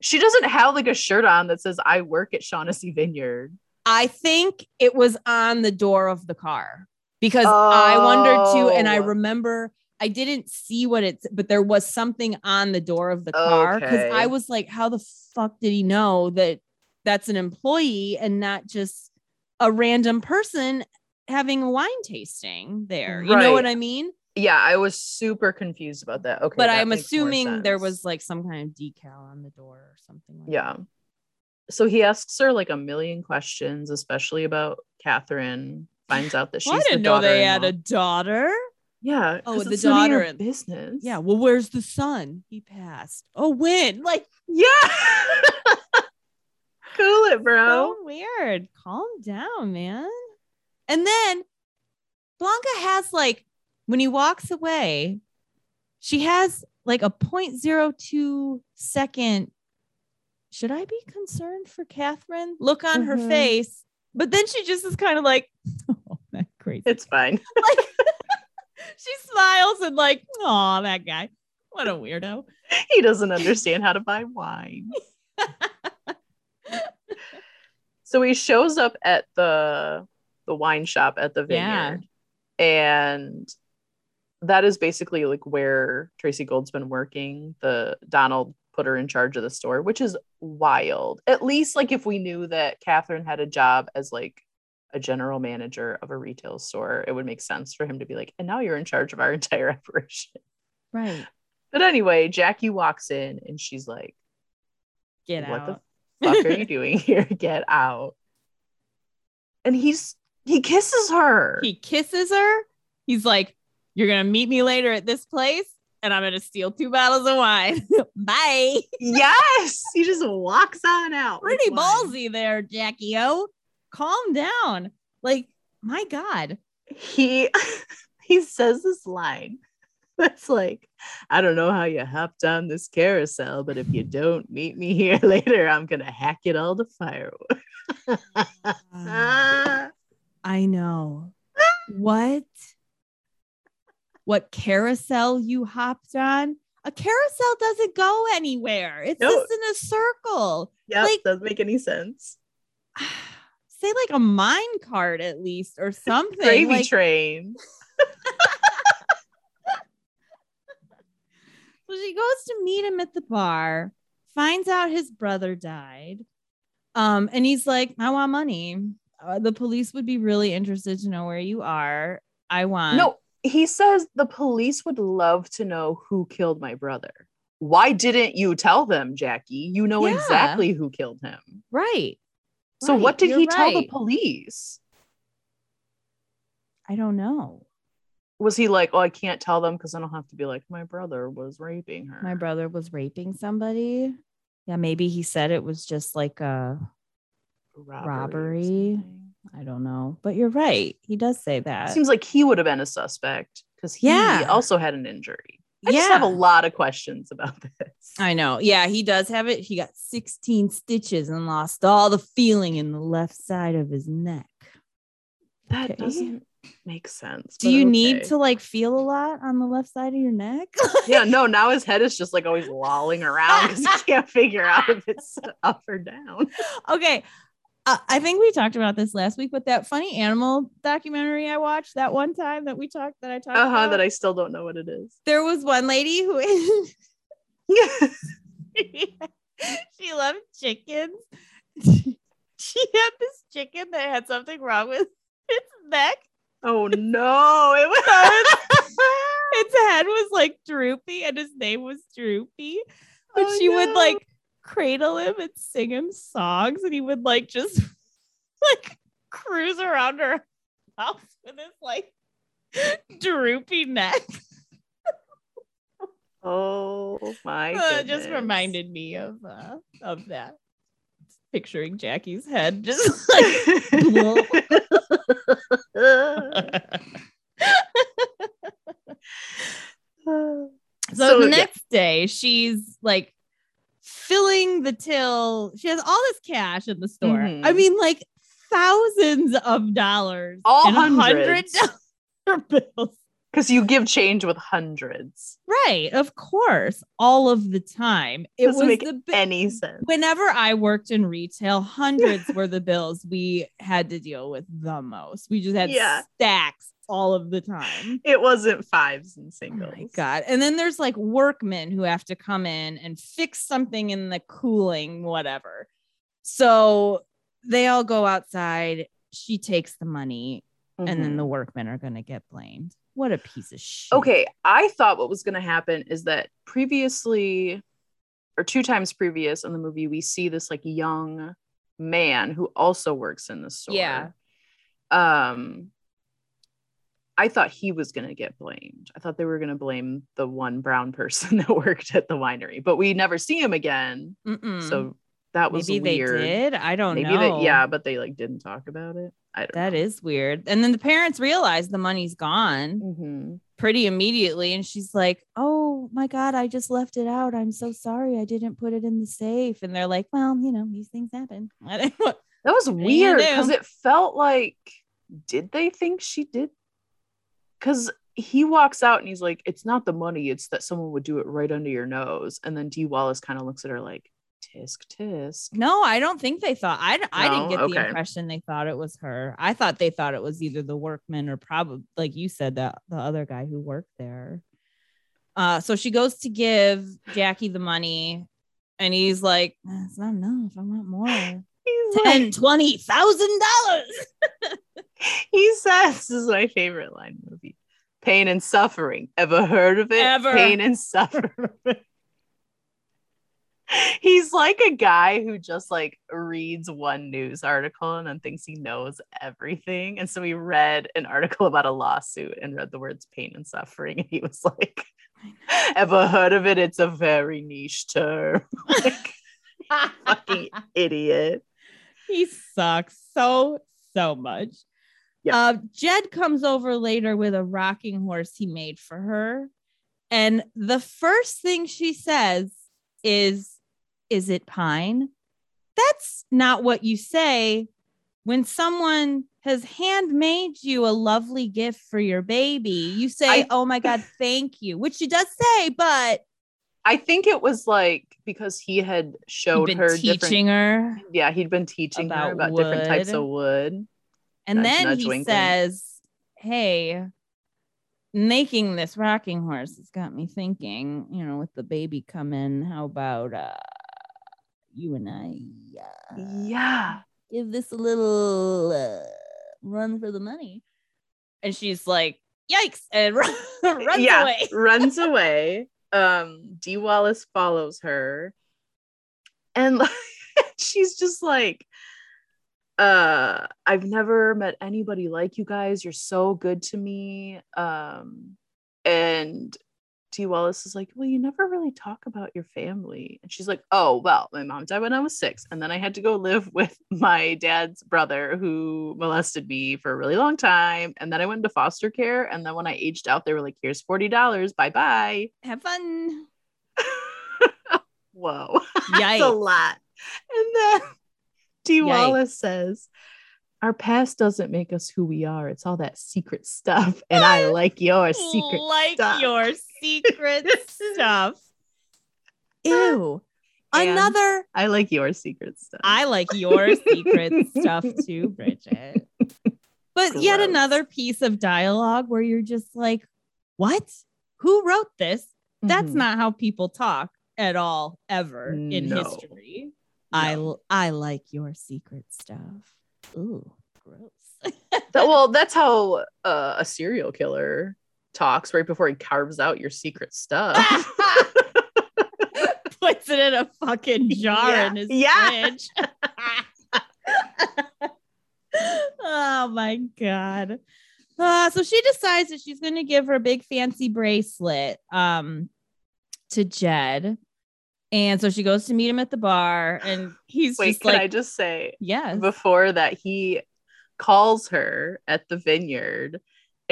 Speaker 2: She doesn't have like a shirt on that says, I work at Shaughnessy Vineyard.
Speaker 1: I think it was on the door of the car because I wondered too. And I
Speaker 2: Oh.
Speaker 1: remember I didn't see what it's, but there was something on the door of the car because
Speaker 2: Okay.
Speaker 1: I was like, how the fuck did he know that that's an employee and not just a random person having a wine tasting there? You know what I mean?
Speaker 2: Yeah, I was super confused about that. Okay.
Speaker 1: but
Speaker 2: that
Speaker 1: I'm assuming there was like some kind of decal on the door or something. Like
Speaker 2: Yeah.
Speaker 1: that.
Speaker 2: So he asks her like a million questions, especially about Catherine. Finds out that she's
Speaker 1: Well, I didn't know they had a daughter.
Speaker 2: Yeah.
Speaker 1: Oh, the
Speaker 2: of your business.
Speaker 1: Yeah. Well, where's the son? He passed. Oh, when? Like,
Speaker 2: Yeah. cool it, bro.
Speaker 1: so weird. Calm down, man. And then Blanca has like when he walks away, she has like a 0.02 second. Should I be concerned for Catherine? Look on her
Speaker 2: Mhm.
Speaker 1: face. But then she just is kind of like, oh, that crazy.
Speaker 2: It's fine.
Speaker 1: like she smiles and like, oh, that guy. What a weirdo.
Speaker 2: he doesn't understand how to buy wine. so he shows up at the the wine shop at the
Speaker 1: Yeah.
Speaker 2: vineyard. And that is basically like where Tracey Gold's been working. The Donald put her in charge of the store, which is wild. At least like if we knew that Catherine had a job as like a general manager of a retail store, it would make sense for him to be like, and now you're in charge of our entire operation.
Speaker 1: Right.
Speaker 2: But anyway, Jackie walks in and she's like,
Speaker 1: Get
Speaker 2: what
Speaker 1: out.
Speaker 2: What the fuck are you doing here? Get out. And he's he kisses her.
Speaker 1: he kisses her. He's like, You're gonna meet me later at this place, and I'm gonna steal two bottles of wine. Bye.
Speaker 2: yes, he just walks on out.
Speaker 1: Pretty
Speaker 2: wine.
Speaker 1: ballsy there, Jackie O. Calm down. Like, my God.
Speaker 2: He he says this line. That's like, I don't know how you hopped on this carousel, but if you don't meet me here later, I'm gonna hack it all to firewood.
Speaker 1: I know. what? What carousel you hopped on? A carousel doesn't go anywhere. It's
Speaker 2: No.
Speaker 1: just in a circle.
Speaker 2: yeah,
Speaker 1: Like-
Speaker 2: doesn't make any sense.
Speaker 1: Say like a mine cart at least or something.
Speaker 2: Gravy
Speaker 1: Like,
Speaker 2: train.
Speaker 1: So she goes to meet him at the bar, finds out his brother died. Um, and he's like, I want money. Uh, the police would be really interested to know where you are. I want
Speaker 2: No, he says the police would love to know who killed my brother. Why didn't you tell them, Jackie? You know
Speaker 1: Yeah.
Speaker 2: exactly who killed him.
Speaker 1: right.
Speaker 2: So
Speaker 1: Right,
Speaker 2: what did
Speaker 1: you're
Speaker 2: he tell the police?
Speaker 1: I don't know.
Speaker 2: Was he like, "Oh, I can't tell them because I don't have to be like my brother was raping her."
Speaker 1: My brother was raping somebody. Yeah, maybe he said it was just like a
Speaker 2: robbery.
Speaker 1: robbery. I don't know. But you're right. He does say that.
Speaker 2: Seems like he would have been a suspect because he
Speaker 1: Yeah.
Speaker 2: also had an injury. I just have a lot of questions about this.
Speaker 1: I know. Yeah, he does have it. He got 16 stitches and lost all the feeling in the left side of his neck.
Speaker 2: That
Speaker 1: Okay.
Speaker 2: doesn't make sense.
Speaker 1: Do you need to like feel a lot on the left side of your neck?
Speaker 2: Yeah, no, now his head is just like always lolling around because he can't figure out if it's up or down.
Speaker 1: okay. Uh, I think we talked about this last week, but that funny animal documentary I watched that one time that we talked that I talked
Speaker 2: Uh huh.
Speaker 1: about,
Speaker 2: That I still don't know what it is.
Speaker 1: there was one lady who she loved chickens. she had this chicken that had something wrong with its neck.
Speaker 2: oh no! It was.
Speaker 1: Its head was like droopy and his name was Droopy. But
Speaker 2: Oh,
Speaker 1: she would like cradle him and sing him songs and he would like just like cruise around her house with his like droopy neck.
Speaker 2: Oh my!
Speaker 1: Uh, just reminded me of uh, of that. Picturing Jackie's head just like So,
Speaker 2: So,
Speaker 1: the
Speaker 2: yeah.
Speaker 1: next day, she's like filling the till. She has all this cash in the store.
Speaker 2: Mhm.
Speaker 1: I mean, like thousands of dollars,
Speaker 2: All
Speaker 1: and
Speaker 2: hundreds.
Speaker 1: dollar bills.
Speaker 2: Because you give change with hundreds.
Speaker 1: Right, of course, all of the time. It
Speaker 2: Doesn't
Speaker 1: was
Speaker 2: make
Speaker 1: the bi-
Speaker 2: Any sense?
Speaker 1: whenever I worked in retail, hundreds were the bills we had to deal with the most. We just had
Speaker 2: Yeah.
Speaker 1: stacks all of the time.
Speaker 2: It wasn't fives and
Speaker 1: Oh
Speaker 2: singles.
Speaker 1: my god. And then there's like workmen who have to come in and fix something in the cooling, whatever. So they all go outside. She takes the money, and then the mm-hmm. workmen are going to get blamed. What a piece of shit.
Speaker 2: Okay, I thought what was going to happen is that previously, or two times previous in the movie, we see this like young man who also works in the store.
Speaker 1: Yeah.
Speaker 2: Um, I thought he was going to get blamed. I thought they were going to blame the one brown person that worked at the winery, but we never see him again.
Speaker 1: Mm-mm.
Speaker 2: So that was
Speaker 1: maybe
Speaker 2: weird.
Speaker 1: they did. I don't
Speaker 2: Maybe
Speaker 1: know.
Speaker 2: they, yeah, but they like didn't talk about it. I don't
Speaker 1: That
Speaker 2: know.
Speaker 1: is weird. And then the parents realize the money's gone
Speaker 2: Mhm.
Speaker 1: pretty immediately. And she's like, Oh my God, I just left it out. I'm so sorry. I didn't put it in the safe. And they're like, Well, you know, these things happen.
Speaker 2: That was
Speaker 1: are you gonna
Speaker 2: weird because it felt like, did they think she did? Because he walks out and he's like, it's not the money, it's that someone would do it right under your nose. And then Dee Wallace kind of looks at her like, tisk, tisk.
Speaker 1: No, I don't think they thought. I, I didn't get the impression they thought it was her. I thought they thought it was either the workman or probably, like you said, that the other guy who worked there. Uh, so she goes to give Jackie the money, and he's like, "Eh, "It's not enough. I want more.
Speaker 2: He's
Speaker 1: Ten,
Speaker 2: like,
Speaker 1: twenty thousand dollars."
Speaker 2: he says, this is my favorite line in the movie pain and suffering. Ever heard of it?
Speaker 1: Ever.
Speaker 2: Pain and suffering. He's like a guy who just like reads one news article and then thinks he knows everything. And so he read an article about a lawsuit and read the words pain and suffering. And he was like, Ever heard of it? It's a very niche term. like, fucking idiot.
Speaker 1: he sucks so so much.
Speaker 2: Yeah.
Speaker 1: Uh, Jed comes over later with a rocking horse he made for her, and the first thing she says is, "Is it pine?" That's not what you say when someone has handmade you a lovely gift for your baby. You say,
Speaker 2: I-
Speaker 1: "Oh my god, thank you," which she does say, but
Speaker 2: I think it was like because he had showed her
Speaker 1: teaching
Speaker 2: different.
Speaker 1: her.
Speaker 2: Yeah, he'd been teaching her
Speaker 1: about
Speaker 2: about different types of wood.
Speaker 1: And
Speaker 2: Nudge,
Speaker 1: then
Speaker 2: nudge,
Speaker 1: he
Speaker 2: wink, wink.
Speaker 1: says, Hey, making this rocking horse has got me thinking, you know, with the baby coming, how about uh you and I uh,
Speaker 2: Yeah.
Speaker 1: give this a little uh, run for the money? And she's like, Yikes, and run, runs
Speaker 2: yeah,
Speaker 1: away.
Speaker 2: runs away. Um, Dee Wallace follows her, and like, she's just like, uh, I've never met anybody like you guys. You're so good to me. Um, and Dee Wallace is like, Well, you never really talk about your family. And she's like, Oh, well, my mom died when I was six. And then I had to go live with my dad's brother who molested me for a really long time. And then I went into foster care. And then when I aged out, they were like, Here's $40. Bye bye.
Speaker 1: Have fun.
Speaker 2: Whoa. That's a lot. And then Dee
Speaker 1: Yikes.
Speaker 2: Wallace says, our past doesn't make us who we are. It's all that secret stuff. And I like your secret
Speaker 1: like
Speaker 2: stuff.
Speaker 1: your secret stuff. Ew.
Speaker 2: And-
Speaker 1: Another
Speaker 2: I like your secret stuff.
Speaker 1: I like your secret stuff too, Bridget. But yet another piece of dialogue where you're just like, what? Who wrote this? That's
Speaker 2: Mhm.
Speaker 1: not how people talk at all, ever in
Speaker 2: No.
Speaker 1: history. I I like your secret stuff. Ooh, gross.
Speaker 2: That- well, that's how uh, a serial killer talks right before he carves out your secret stuff.
Speaker 1: Puts it in a fucking jar
Speaker 2: Yeah.
Speaker 1: in his
Speaker 2: Yeah.
Speaker 1: fridge. oh my god. Uh, so she decides that she's going to give her big fancy bracelet um, to Jed. And so she goes to meet him at the bar, and he's
Speaker 2: Wait,
Speaker 1: just
Speaker 2: can
Speaker 1: like,
Speaker 2: I just say
Speaker 1: yes.
Speaker 2: before that he calls her at the vineyard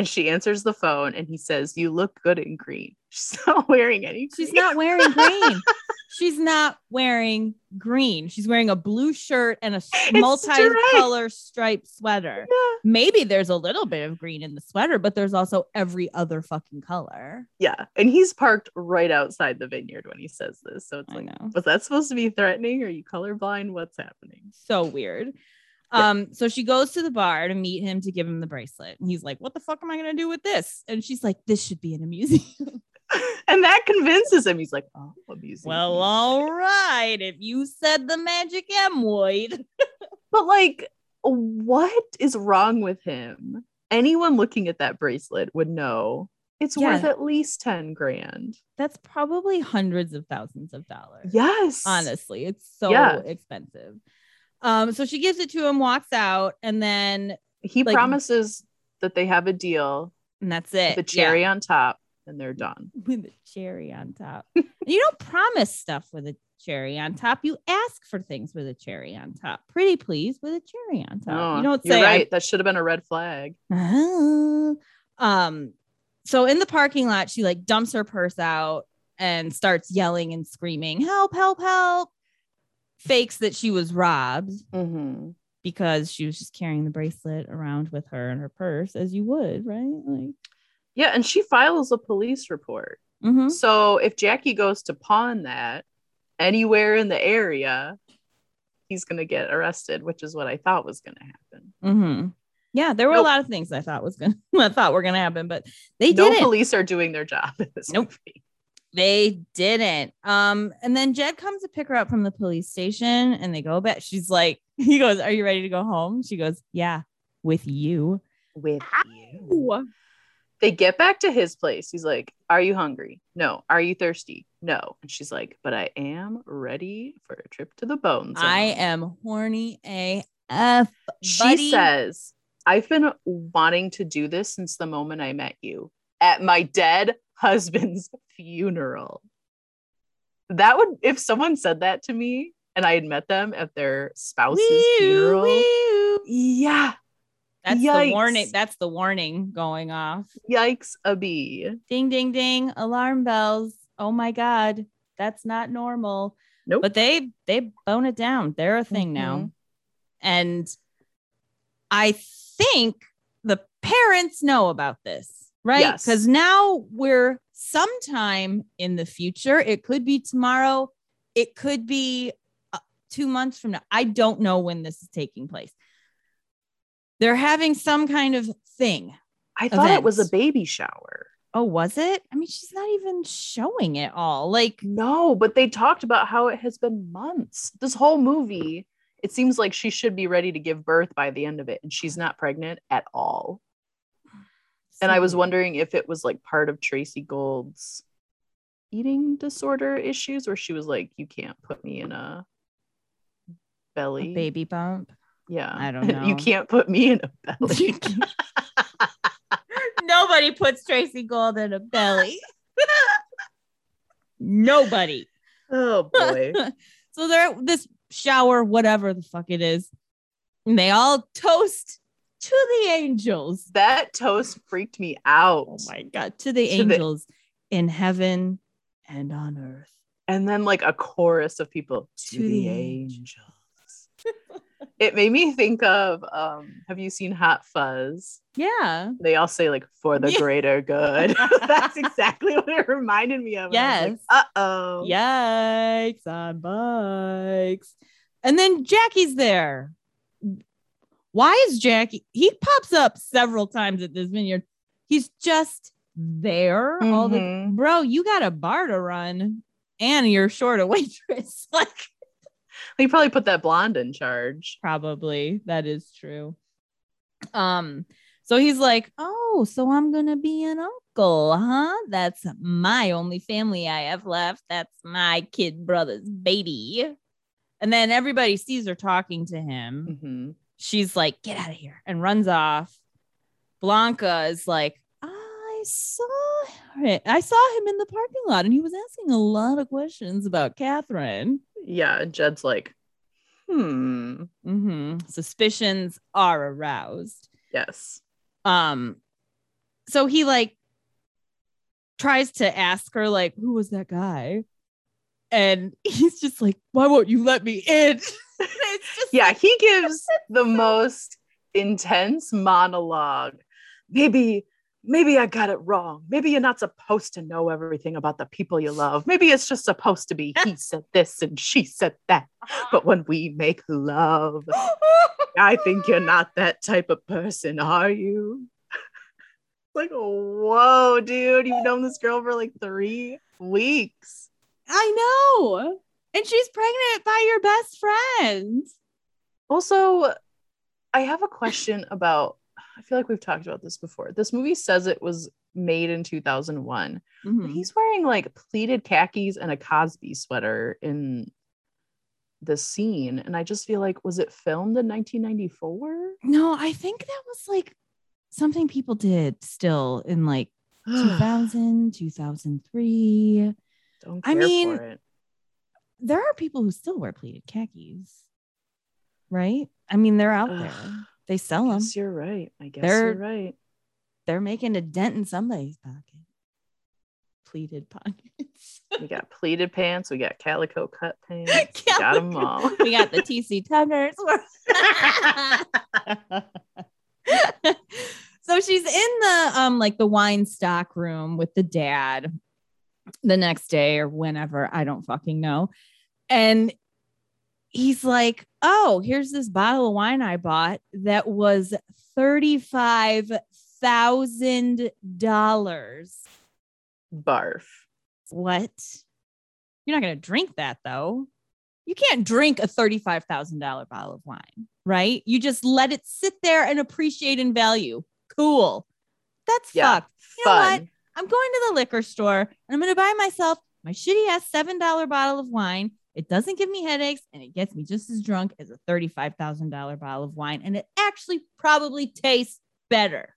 Speaker 2: and she answers the phone and he says, You look good in green. She's not wearing any green.
Speaker 1: She's not wearing green. She's not wearing green. She's wearing a blue shirt and a multi-color striped sweater.
Speaker 2: Yeah.
Speaker 1: Maybe there's a little bit of green in the sweater, but there's also every other fucking color.
Speaker 2: Yeah. And he's parked right outside the vineyard when he says this. So it's
Speaker 1: I
Speaker 2: like,
Speaker 1: know.
Speaker 2: was that supposed to be threatening? Are you colorblind? What's happening?
Speaker 1: So weird.
Speaker 2: Yeah.
Speaker 1: Um, so she goes to the bar to meet him to give him the bracelet. And he's like, What the fuck am I gonna do with this? And she's like, This should be in a museum.
Speaker 2: and that convinces him. He's like, Oh, a museum.
Speaker 1: well, all right. If you said the magic M word.
Speaker 2: But like, what is wrong with him? Anyone looking at that bracelet would know it's
Speaker 1: Yeah.
Speaker 2: worth at least 10 grand.
Speaker 1: That's probably hundreds of thousands of dollars.
Speaker 2: Yes.
Speaker 1: honestly it's so
Speaker 2: Yeah.
Speaker 1: expensive um so she gives it to him walks out and then
Speaker 2: He
Speaker 1: like-
Speaker 2: promises that they have a deal,
Speaker 1: and that's it.
Speaker 2: the cherry on top, and they're done.
Speaker 1: With the cherry on top. You don't promise stuff with a cherry on top. You ask for things with a cherry on top. Pretty please with a cherry on top.
Speaker 2: Oh,
Speaker 1: you don't say
Speaker 2: right. That should have been a red flag.
Speaker 1: I- um so in the parking lot she like dumps her purse out and starts yelling and screaming help help help fakes that she was robbed
Speaker 2: Mhm.
Speaker 1: because she was just carrying the bracelet around with her in her purse as you would, right? Like,
Speaker 2: Yeah, and she files a police report.
Speaker 1: mhm.
Speaker 2: So if Jackie goes to pawn that anywhere in the area, he's gonna get arrested, which is what I thought was gonna happen.
Speaker 1: Mhm. yeah, there were
Speaker 2: Nope.
Speaker 1: a lot of things I thought was gonna, I thought were gonna happen, but they
Speaker 2: no
Speaker 1: didn't.
Speaker 2: police are doing their job in this
Speaker 1: Nope.
Speaker 2: movie.
Speaker 1: They didn't. Um, and then Jed comes to pick her up from the police station, and they go back. She's like, he goes, "Are you ready to go home?" She goes, "Yeah, with you."
Speaker 2: With you. They get back to his place. He's like, Are you hungry? No. Are you thirsty? No. And she's like, But I am ready for a trip to the bones.
Speaker 1: I am horny AF.
Speaker 2: She says, I've been wanting to do this since the moment I met you at my dead husband's funeral. That would, if someone said that to me and I had met them at their spouse's
Speaker 1: Wee-oo,
Speaker 2: funeral,
Speaker 1: wee-oo.
Speaker 2: yeah,
Speaker 1: That's the warning. That's the warning going off.
Speaker 2: yikes, a bee.
Speaker 1: Ding, ding, ding. Alarm bells. Oh my God. That's not normal.
Speaker 2: Nope.
Speaker 1: But they they bone it down. They're a thing now.
Speaker 2: Mhm.
Speaker 1: And I think the parents know about this, right?
Speaker 2: Yes.
Speaker 1: Because now we're sometime in the future. It could be tomorrow. It could be uh, two months from now. I don't know when this is taking place. They're having some kind of thing.
Speaker 2: I thought it was a baby shower.
Speaker 1: Oh, was it? I mean, she's not even showing it all. Like,
Speaker 2: No, but they talked about how it has been months. This whole movie, it seems like she should be ready to give birth by the end of it, and she's not pregnant at all. And I was wondering if it was like part of Tracey Gold's eating disorder issues, where she was like, "You can't put me in a
Speaker 1: a
Speaker 2: belly."
Speaker 1: baby bump.
Speaker 2: Yeah,
Speaker 1: I don't know.
Speaker 2: you can't put me in a belly.
Speaker 1: Nobody puts Tracey Gold in a belly. Nobody.
Speaker 2: oh boy.
Speaker 1: So they're at this shower, whatever the fuck it is, and they all toast to the angels.
Speaker 2: that toast freaked me out.
Speaker 1: Oh my god, to the
Speaker 2: To the-
Speaker 1: angels in heaven and on earth.
Speaker 2: and then like a chorus of people to,
Speaker 1: To
Speaker 2: the,
Speaker 1: the
Speaker 2: angels. it made me think of um have you seen Hot Fuzz?
Speaker 1: Yeah.
Speaker 2: They all say like for the
Speaker 1: Yeah.
Speaker 2: greater good. That's exactly what it reminded me of.
Speaker 1: Yes.
Speaker 2: Uh oh.
Speaker 1: Yikes on bikes. And then Jackie's there. Why is Jackie? He pops up several times at this vineyard. He's just there all the
Speaker 2: Mhm.
Speaker 1: bro. You got a bar to run, and you're short a waitress. like
Speaker 2: He probably put that blonde in charge.
Speaker 1: probably that is true. Um, so he's like, "Oh, so I'm gonna be an uncle, huh? That's my only family I have left. That's my kid brother's baby." And then everybody sees her talking to him.
Speaker 2: Mhm.
Speaker 1: She's like, "Get out of here!" and runs off. Blanca is like, "I saw it. I saw him in the parking lot, and he was asking a lot of questions about Catherine."
Speaker 2: Yeah, and Jed's like, hmm.
Speaker 1: hmm Suspicions are aroused.
Speaker 2: Yes.
Speaker 1: Um, so he like tries to ask her, like, who was that guy? And he's just like, why won't you let me in? it's just
Speaker 2: Yeah, he gives the most intense monologue. Maybe, maybe I got it wrong. Maybe you're not supposed to know everything about the people you love. Maybe it's just supposed to be he said this and she said that. Uh-huh. But when we make love, I think you're not that type of person, are you? like, whoa, dude, you've known this girl for like three weeks.
Speaker 1: I know. And she's pregnant by your best friend.
Speaker 2: Also, I have a question about. I feel like we've talked about this before. This movie says it was made in 2001. but
Speaker 1: Mhm.
Speaker 2: He's wearing like pleated khakis and a Cosby sweater in the scene. And I just feel like, was it filmed in 1994?
Speaker 1: No, I think that was like something people did still in like 2000, 2003.
Speaker 2: Don't
Speaker 1: I mean,
Speaker 2: for it.
Speaker 1: there are people who still wear pleated khakis, right? I mean, they're out there. They sell them.
Speaker 2: you're right. I guess
Speaker 1: They're-
Speaker 2: you're right.
Speaker 1: They're making a dent in somebody's pocket. Pleated pockets.
Speaker 2: We got pleated pants. We got calico cut pants. We got them all.
Speaker 1: we got the TC Tuckers. so she's in the um like the wine stock room with the dad the next day or whenever I don't fucking know. And he's like, "Oh, here's this bottle of wine I bought that was $35,000."
Speaker 2: Barf.
Speaker 1: What? You're not going to drink that though. You can't drink a $35,000 bottle of wine, right? You just let it sit there and appreciate in value. Cool. That's
Speaker 2: Yeah.
Speaker 1: fucked. You know what? I'm going to the liquor store and I'm going to buy myself my shitty ass $7 bottle of wine. It doesn't give me headaches and it gets me just as drunk as a $35,000 bottle of wine. And it actually probably tastes better.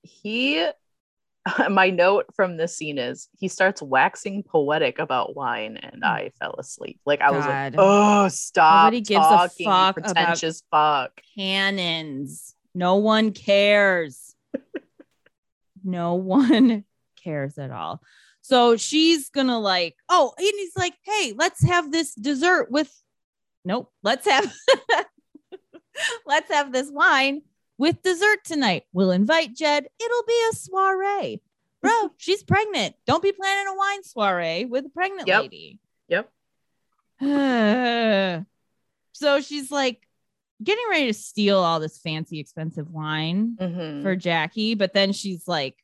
Speaker 2: he my note from this scene is he starts waxing poetic about wine and mm. I fell asleep. Like I was.
Speaker 1: God.
Speaker 2: like, oh stop
Speaker 1: Nobody gives a
Speaker 2: talking, you
Speaker 1: fuck about-
Speaker 2: pretentious fuck.
Speaker 1: cannons. No one cares. No one cares at all. So she's gonna like, oh, and he's like, hey, let's have this dessert with nope, let's have let's have this wine with dessert tonight. We'll invite Jed. It'll be a soiree. Bro, she's pregnant. Don't be planning a wine soiree with a pregnant
Speaker 2: Yep.
Speaker 1: lady.
Speaker 2: Yep.
Speaker 1: so she's like getting ready to steal all this fancy, expensive wine
Speaker 2: Mhm.
Speaker 1: for Jackie, but then she's like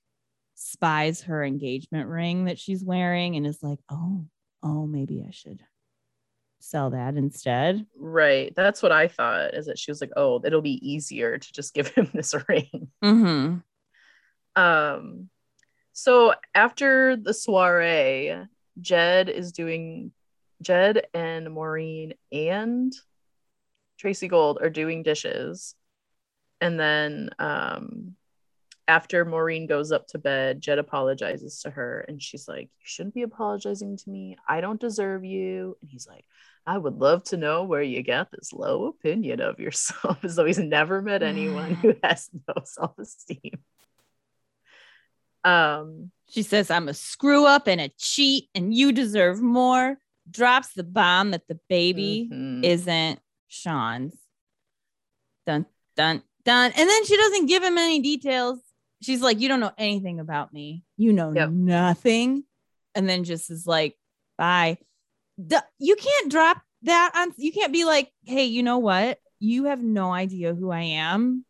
Speaker 1: spies her engagement ring that she's wearing and is like, oh, oh, maybe I should sell that instead.
Speaker 2: Right. That's what I thought is that she was like, oh, it'll be easier to just give him this ring.
Speaker 1: Mm-hmm.
Speaker 2: Um, so after the soiree, Jed is doing Jed and Maureen and Tracey Gold are doing dishes. And then um after Maureen goes up to bed, Jed apologizes to her and she's like, You shouldn't be apologizing to me. I don't deserve you. And he's like, I would love to know where you got this low opinion of yourself, as though he's never met anyone who has no self-esteem. Um,
Speaker 1: She says, I'm a screw up and a cheat, and you deserve more. Drops the bomb that the baby
Speaker 2: mhm.
Speaker 1: isn't Sean's Dun dun dun. And then she doesn't give him any details. She's like, You don't know anything about me. You know
Speaker 2: Yep.
Speaker 1: nothing. And then just is like, Bye. D- you can't drop that on, you can't be like, Hey, you know what? You have no idea who I am.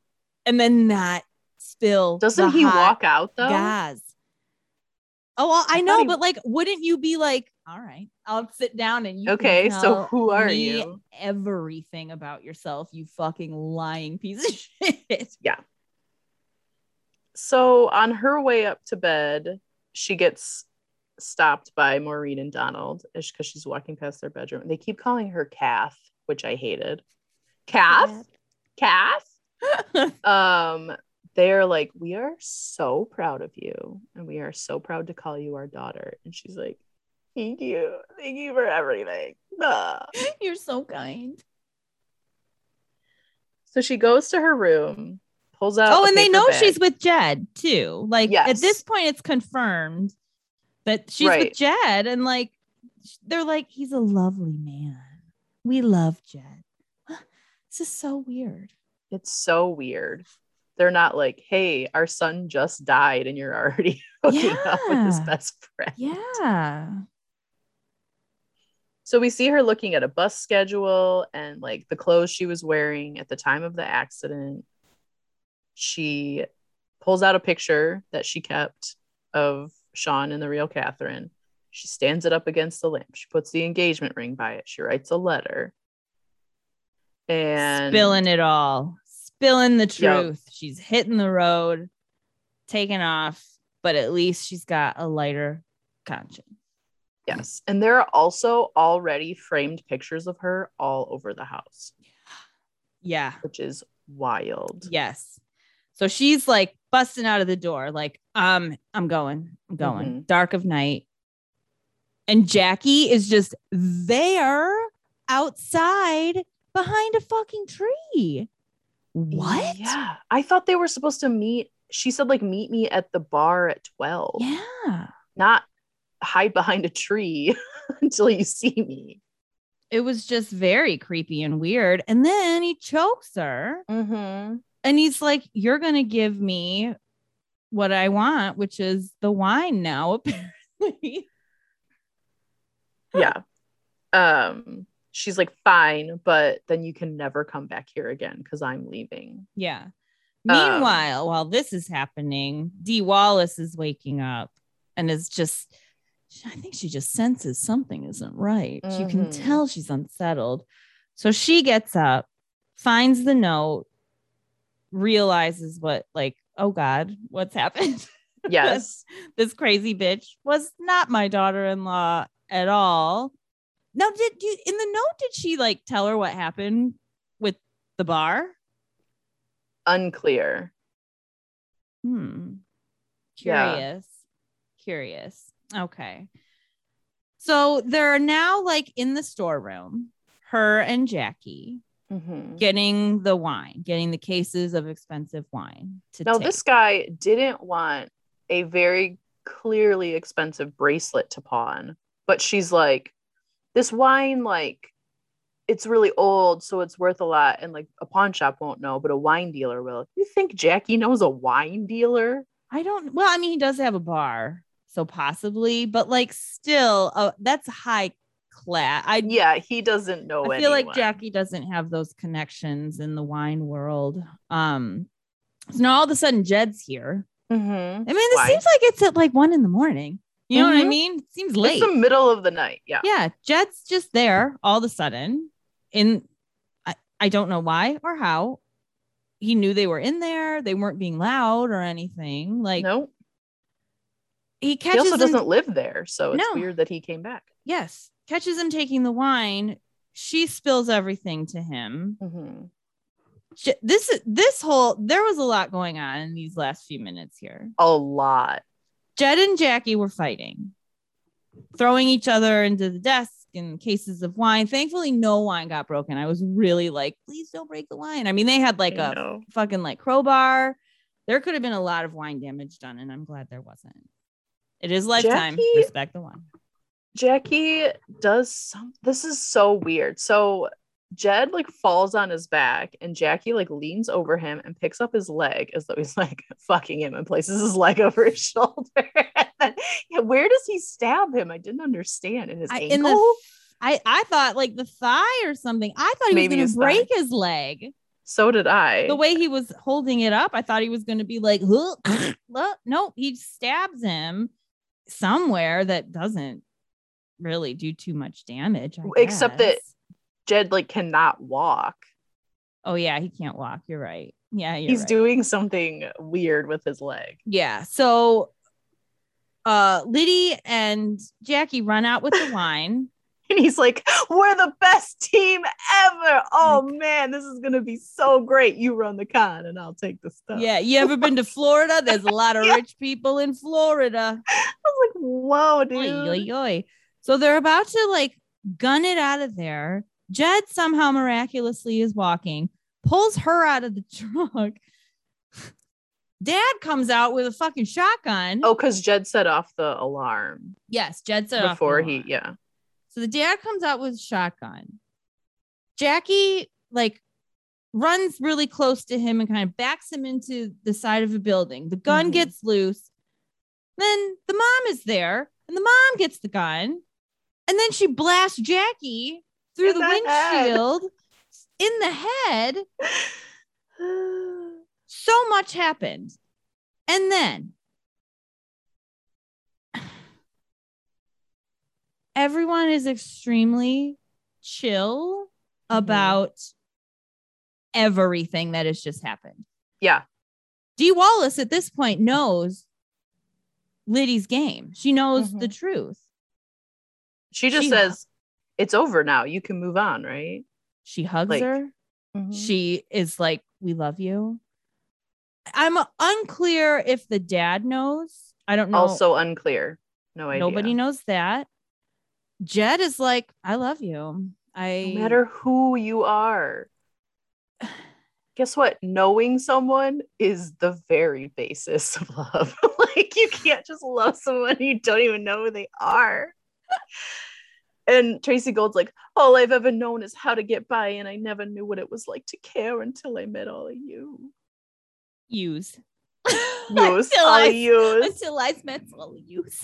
Speaker 1: And then not spill.
Speaker 2: Doesn't he walk out though?
Speaker 1: gas. Oh, well, I,
Speaker 2: I
Speaker 1: know,
Speaker 2: he-
Speaker 1: but like, wouldn't you be like, all right, I'll sit down and you
Speaker 2: Okay, so who are you?
Speaker 1: Everything about yourself, you fucking lying piece of shit. Yeah.
Speaker 2: So on her way up to bed, she gets stopped by Maureen and Donald because she's walking past their bedroom. They keep calling her Kath, which I hated. Kath? Kath? um, they're like, We are so proud of you, and we are so proud to call you our daughter. And she's like, Thank you. Thank you for everything. Ah.
Speaker 1: You're so kind.
Speaker 2: So she goes to her room, pulls out.
Speaker 1: Oh, and they know
Speaker 2: bag.
Speaker 1: she's with Jed too. Like at this point, it's confirmed that she's
Speaker 2: Right.
Speaker 1: with Jed, and like they're like, he's a lovely man. We love Jed. This is so weird.
Speaker 2: It's so weird. They're not like, hey, our son just died and you're already hooking up with his best friend.
Speaker 1: Yeah.
Speaker 2: So we see her looking at a bus schedule and like the clothes she was wearing at the time of the accident. She pulls out a picture that she kept of Sean and the real Catherine. She stands it up against the lamp. She puts the engagement ring by it. She writes a letter. And
Speaker 1: spilling it all, spilling the
Speaker 2: Yep.
Speaker 1: truth. She's hitting the road, taking off, but at least she's got a lighter conscience.
Speaker 2: Yes. And there are also already framed pictures of her all over the house,
Speaker 1: Yeah.
Speaker 2: which is wild.
Speaker 1: Yes. So she's like busting out of the door, like, um, I'm going, I'm going.
Speaker 2: Mm-hmm.
Speaker 1: Dark of night. And Jackie is just there outside behind a fucking tree. What?
Speaker 2: Yeah. I thought they were supposed to meet. She said, like, meet me at the bar at 12,
Speaker 1: Yeah.
Speaker 2: not hide behind a tree until you see me.
Speaker 1: It was just very creepy and weird. And then he chokes her
Speaker 2: Mm-hmm.
Speaker 1: and he's like, You're going to give me what I want, which is the wine now, apparently.
Speaker 2: Yeah. Um, she's like, fine, but then you can never come back here again because I'm leaving.
Speaker 1: Yeah.
Speaker 2: Um,
Speaker 1: Meanwhile, while this is happening, Dee Wallace is waking up and is just, I think she just senses something isn't right. You can
Speaker 2: Mhm.
Speaker 1: tell she's unsettled. So she gets up, finds the note, realizes what, like, oh God, what's happened?
Speaker 2: Yes.
Speaker 1: this crazy bitch was not my daughter-in-law at all. Now, did you in the note did she like tell her what happened with the bar?
Speaker 2: Unclear.
Speaker 1: Hmm.
Speaker 2: Yeah.
Speaker 1: Curious. Okay. So they're now like in the storeroom, her and Jackie
Speaker 2: Mhm.
Speaker 1: getting the wine, getting the cases of expensive wine to
Speaker 2: No,
Speaker 1: take.
Speaker 2: this guy didn't want a very clearly expensive bracelet to pawn, but she's like, this wine, like, it's really old, so it's worth a lot, and like a pawn shop won't know, but a wine dealer will. You think Jackie knows a wine dealer?
Speaker 1: I don't. Well, I mean, he does have a bar, so possibly, but like still, uh, that's high class. I
Speaker 2: Yeah, he doesn't know.
Speaker 1: I feel like. Jackie doesn't have those connections in the wine world. Um, so now all of a sudden Jed's here.
Speaker 2: Mhm.
Speaker 1: I mean, it
Speaker 2: Why?
Speaker 1: seems like it's at like one in the morning. You know what I
Speaker 2: Mhm.
Speaker 1: mean? It seems late.
Speaker 2: It's the middle of the night. Yeah.
Speaker 1: yeah, Jed's just there all of a sudden. In I, I don't know why or how. He knew they were in there. They weren't being loud or anything. Like
Speaker 2: no,
Speaker 1: he
Speaker 2: he also doesn't live there, so it's
Speaker 1: No.
Speaker 2: weird that he came back.
Speaker 1: yes, catches him taking the wine. She spills everything to him.
Speaker 2: Mhm.
Speaker 1: J- this this whole there was a lot going on in these last few minutes here.
Speaker 2: A lot.
Speaker 1: Jed and Jackie were fighting, throwing each other into the desk and cases of wine. Thankfully, no wine got broken. I was really like, please don't break the wine. I mean, they had like
Speaker 2: I
Speaker 1: a
Speaker 2: know.
Speaker 1: fucking like crowbar. There could have been a lot of wine damage done, and I'm glad there wasn't. It is lifetime.
Speaker 2: Jackie-
Speaker 1: Respect the wine.
Speaker 2: Jackie does some. This is so weird. So Jed like falls on his back and Jackie like leans over him and picks up his leg as though he's like fucking him and places his leg over his shoulder. and then, yeah, where does he stab him? I didn't understand. In his
Speaker 1: I,
Speaker 2: ankle?
Speaker 1: in the I I thought like the thigh or something. I thought he
Speaker 2: Maybe
Speaker 1: was gonna
Speaker 2: thigh.
Speaker 1: break his leg.
Speaker 2: so did I.
Speaker 1: The way he was holding it up, I thought he was gonna be like, "Huh, look." no, he stabs him somewhere that doesn't really do too much damage. I
Speaker 2: Except that- Jed like cannot walk.
Speaker 1: oh yeah, he can't walk. You're right. Yeah, you're
Speaker 2: He's
Speaker 1: right.
Speaker 2: doing something weird with his leg.
Speaker 1: Yeah. So uh Liddy and Jackie run out with the wine.
Speaker 2: And he's like, We're the best team ever. Oh man, this is gonna be so great. You run the con and I'll take the stuff.
Speaker 1: Yeah. You ever been to Florida? There's a lot of
Speaker 2: Yeah.
Speaker 1: rich people in Florida.
Speaker 2: I was like, whoa, dude.
Speaker 1: Oy, oy, oy. So they're about to like gun it out of there. Jed somehow miraculously is walking, pulls her out of the truck. Dad comes out with a fucking shotgun.
Speaker 2: Oh, because Jed set off the alarm
Speaker 1: yes, Jed set off
Speaker 2: before he, yeah.
Speaker 1: So the dad comes out with a shotgun. Jackie like runs really close to him and kind of backs him into the side of a building. The gun
Speaker 2: Mhm.
Speaker 1: gets loose. Then the mom is there and the mom gets the gun. And then she blasts Jackie through
Speaker 2: In
Speaker 1: the,
Speaker 2: the
Speaker 1: windshield in the head. So much happened. And then everyone is extremely chill
Speaker 2: Mhm.
Speaker 1: about everything that has just happened.
Speaker 2: yeah.
Speaker 1: Dee Wallace at this point knows Liddy's game. She knows the
Speaker 2: Mhm.
Speaker 1: truth.
Speaker 2: She just
Speaker 1: She-
Speaker 2: says, It's over now. You can move on, right?
Speaker 1: She hugs
Speaker 2: Like,
Speaker 1: her.
Speaker 2: Mhm.
Speaker 1: She is like, We love you. I'm unclear if the dad knows. I don't know.
Speaker 2: Also unclear. No idea.
Speaker 1: Nobody knows that. Jed is like, I love you. I
Speaker 2: no matter who you are. Guess what? Knowing someone is the very basis of love. like you can't just love someone you don't even know who they are. and Tracey Gold's like, all I've ever known is how to get by, and I never knew what it was like to care until I met all of you.
Speaker 1: use.
Speaker 2: Use
Speaker 1: until,
Speaker 2: all
Speaker 1: I,
Speaker 2: of yous.
Speaker 1: until I met all use.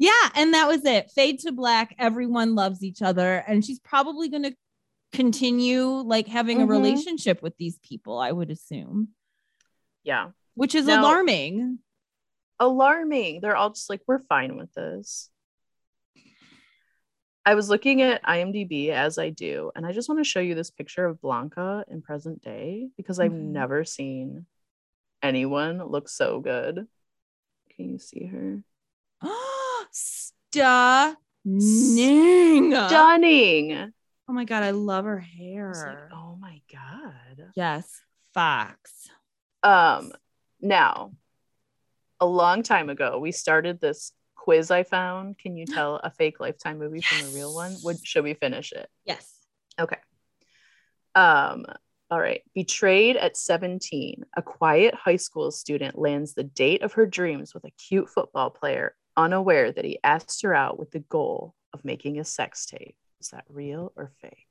Speaker 1: Yeah, and that was it. Fade to black. Everyone loves each other, and she's probably going to continue like having a
Speaker 2: Mhm.
Speaker 1: relationship with these people. I would assume,
Speaker 2: Yeah.
Speaker 1: which is
Speaker 2: Now-
Speaker 1: alarming.
Speaker 2: alarming. They're all just like, we're fine with this. I was looking at IMDb as I do, and I just want to show you this picture of Blanca in present day because I've
Speaker 1: Mhm.
Speaker 2: never seen anyone look so good. Can you see her?
Speaker 1: Stunning.
Speaker 2: Stunning.
Speaker 1: Oh my god, I love her
Speaker 2: was like,
Speaker 1: hair.
Speaker 2: oh my god.
Speaker 1: Yes, Fox.
Speaker 2: Um, now, a long time ago, we started this quiz I found. Can you tell a fake lifetime movie from a real one? Would should we finish it?
Speaker 1: Yes.
Speaker 2: Okay. Um, all right. Betrayed at 17, a quiet high school student lands the date of her dreams with a cute football player, unaware that he asked her out with the goal of making a sex tape. Is that real or fake?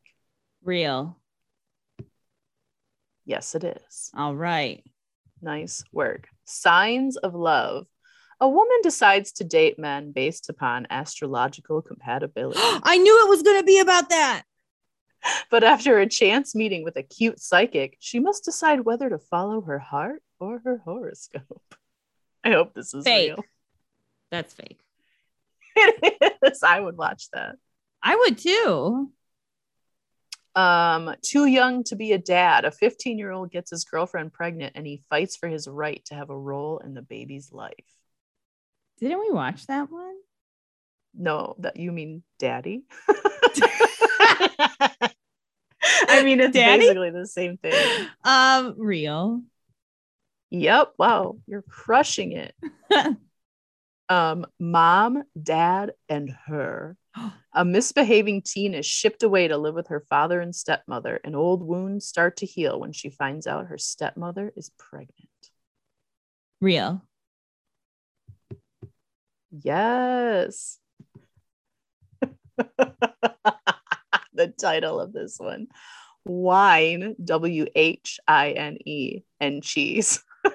Speaker 1: Real.
Speaker 2: Yes, it is.
Speaker 1: All right.
Speaker 2: Nice work. Signs of love. A woman decides to date men based upon astrological compatibility.
Speaker 1: I knew it was going to be about that.
Speaker 2: But after a chance meeting with a cute psychic, she must decide whether to follow her heart or her horoscope. I hope this is
Speaker 1: Fake.
Speaker 2: real.
Speaker 1: That's fake.
Speaker 2: It is. I would watch that.
Speaker 1: I would too.
Speaker 2: Um, too young to be a dad. A 15 year old gets his girlfriend pregnant and he fights for his right to have a role in the baby's life.
Speaker 1: Didn't we watch that one?
Speaker 2: No, that you mean daddy? I mean, it's
Speaker 1: Daddy?
Speaker 2: basically the same thing.
Speaker 1: um, real.
Speaker 2: Yep. Wow. You're crushing it. Um, mom, dad, and her. A misbehaving teen is shipped away to live with her father and stepmother, and old wounds start to heal when she finds out her stepmother is pregnant.
Speaker 1: Real. Yes.
Speaker 2: the title of this one. Wine, W H I N E, and cheese.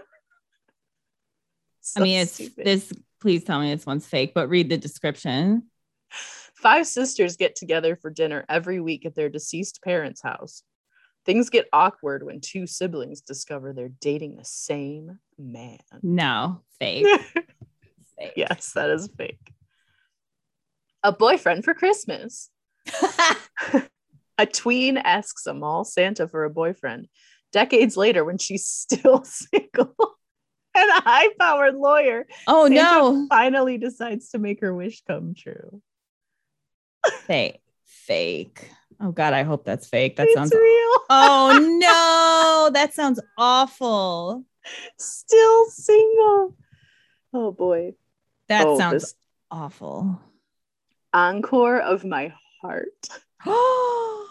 Speaker 1: I mean, it's this. Please tell me this one's fake, but read the description.
Speaker 2: Five sisters get together for dinner every week at their deceased parents' house. Things get awkward when two siblings discover they're dating the same man.
Speaker 1: No, fake.
Speaker 2: fake. Yes, that is fake. A boyfriend for Christmas. a tween asks a mall Santa for a boyfriend. Decades later, when she's still single, and a high powered lawyer.
Speaker 1: Oh
Speaker 2: Santa
Speaker 1: no.
Speaker 2: Finally decides to make her wish come true.
Speaker 1: Fake. Fake. Oh god, I hope that's fake. That
Speaker 2: it's
Speaker 1: sounds
Speaker 2: real.
Speaker 1: Oh no, that sounds awful.
Speaker 2: Still single. Oh boy.
Speaker 1: That
Speaker 2: Oh,
Speaker 1: sounds
Speaker 2: this-
Speaker 1: awful.
Speaker 2: Encore of my heart.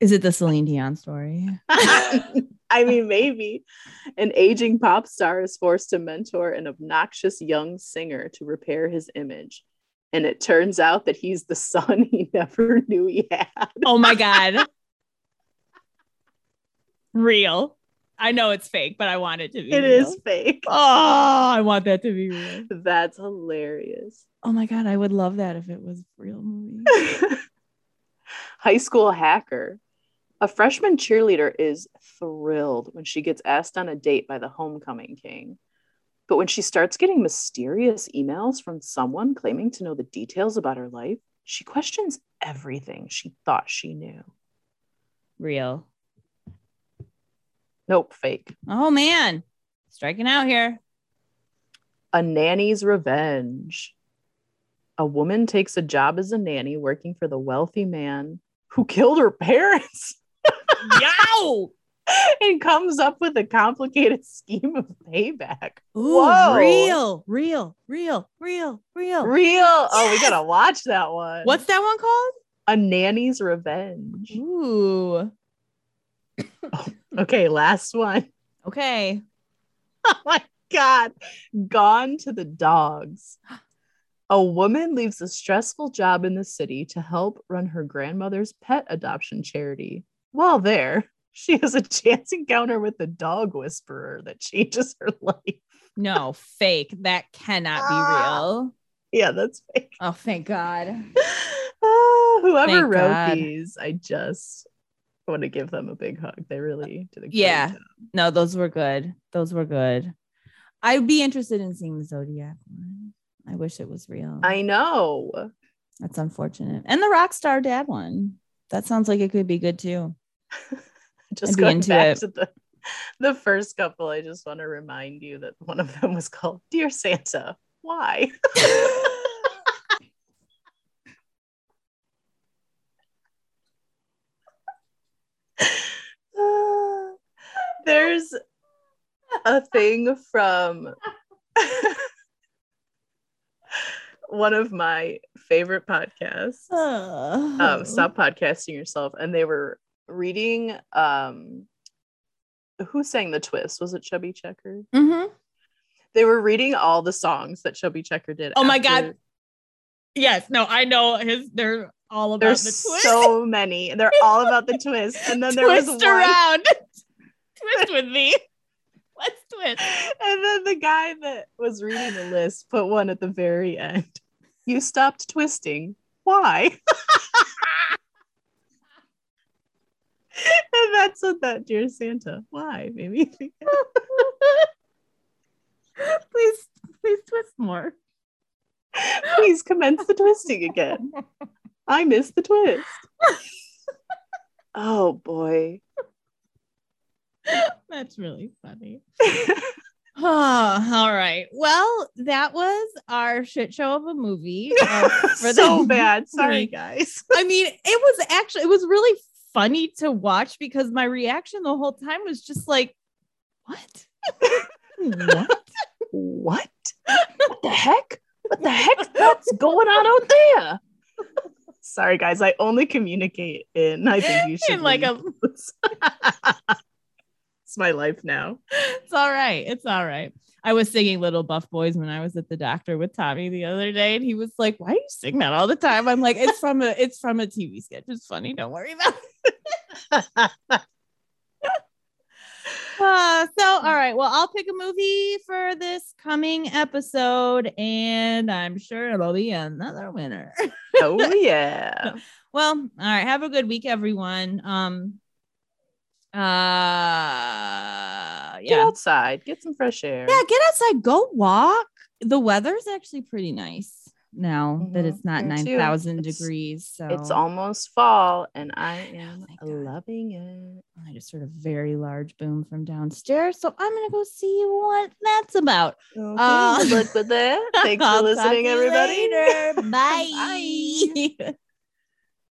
Speaker 1: Is it the Celine Dion story?
Speaker 2: I mean, maybe. An aging pop star is forced to mentor an obnoxious young singer to repair his image. And it turns out that he's the son he never knew he had.
Speaker 1: Oh my god. Real. I know it's fake, but I want it to be.
Speaker 2: It
Speaker 1: real.
Speaker 2: is fake.
Speaker 1: Oh, I want that to be real.
Speaker 2: That's hilarious.
Speaker 1: Oh my god, I would love that if it was real movie.
Speaker 2: High school hacker. A freshman cheerleader is thrilled when she gets asked on a date by the homecoming king. But when she starts getting mysterious emails from someone claiming to know the details about her life, she questions everything she thought she knew.
Speaker 1: Real.
Speaker 2: Nope, fake.
Speaker 1: Oh man. Striking out here.
Speaker 2: A nanny's revenge. A woman takes a job as a nanny working for the wealthy man who killed her parents.
Speaker 1: Yow!
Speaker 2: and comes up with a complicated scheme of payback.
Speaker 1: Ooh,
Speaker 2: Whoa.
Speaker 1: real, real, real, real, real.
Speaker 2: Real. Oh, we gotta watch that one.
Speaker 1: What's that one called?
Speaker 2: a nanny's revenge?
Speaker 1: Ooh.
Speaker 2: Okay, last one.
Speaker 1: Okay.
Speaker 2: Oh my god. Gone to the dogs. A woman leaves a stressful job in the city to help run her grandmother's pet adoption charity. While there, she has a chance encounter with the dog whisperer that changes her life.
Speaker 1: No, fake. That cannot be
Speaker 2: Ah.
Speaker 1: real.
Speaker 2: Yeah, that's fake.
Speaker 1: Oh, thank God.
Speaker 2: Ah, whoever
Speaker 1: Thank
Speaker 2: wrote
Speaker 1: God.
Speaker 2: these, I just want to give them a big hug. They really did a
Speaker 1: Yeah.
Speaker 2: job.
Speaker 1: No, those were good. Those were good. I'd be interested in seeing the Zodiac one. I wish it was real.
Speaker 2: I know.
Speaker 1: That's unfortunate. And the Rockstar Dad one. That sounds like it could be good too.
Speaker 2: Just going back
Speaker 1: it.
Speaker 2: to the the first couple, I just want to remind you that one of them was called Dear Santa. Why? There's a thing from one of my favorite podcasts um, stop podcasting yourself and they were reading um who sang the twist was it chubby checker
Speaker 1: Mhm.
Speaker 2: they were reading all the songs that chubby checker did
Speaker 1: Oh my God. Yes. No, I know his. They're all about
Speaker 2: there's
Speaker 1: the twist.
Speaker 2: so many they're all about the twist and then there was one
Speaker 1: around. twist with me. Let's twist.
Speaker 2: and then the guy that was reading the list put one at the very end you stopped twisting why and that's what that dear santa why maybe
Speaker 1: please, please twist more.
Speaker 2: Please commence the twisting again. I missed the twist. Oh boy.
Speaker 1: That's really funny. Oh, all right. Well, that was our shit show of a movie. uh, for
Speaker 2: so
Speaker 1: the-
Speaker 2: bad. Sorry, guys.
Speaker 1: I mean, it was actually it was really funny to watch because my reaction the whole time was just like, what? what?
Speaker 2: What? What the heck? What the heck? What's going on out there? Sorry, guys. I only communicate in I think you should
Speaker 1: In like a.
Speaker 2: It's my life now.
Speaker 1: It's all right. It's all right. I was singing Little Buff Boys when I was at the doctor with Tommy the other day, and he was like, "Why do you sing that all the time?" I'm like, "It's from a it's from a TV sketch. It's funny. Don't worry about it." Uh, so, all right. Well, I'll pick a movie for this coming episode, and I'm sure it'll be another winner.
Speaker 2: oh yeah.
Speaker 1: well, all right. Have a good week, everyone. Um. Uh.
Speaker 2: Get
Speaker 1: Yeah.
Speaker 2: outside, get some fresh air.
Speaker 1: Yeah. Get outside. Go walk. The weather's actually pretty nice now that
Speaker 2: Mhm,
Speaker 1: it's not
Speaker 2: here
Speaker 1: nine
Speaker 2: too.
Speaker 1: thousand
Speaker 2: It's-
Speaker 1: degrees. So
Speaker 2: It's almost fall, and I am
Speaker 1: thank God.
Speaker 2: loving it.
Speaker 1: I just heard a very large boom from downstairs. So I'm gonna go see what that's about.
Speaker 2: Okay,
Speaker 1: Uh,
Speaker 2: good luck with that. Thanks for listening, everybody.
Speaker 1: later. Bye.
Speaker 2: Bye.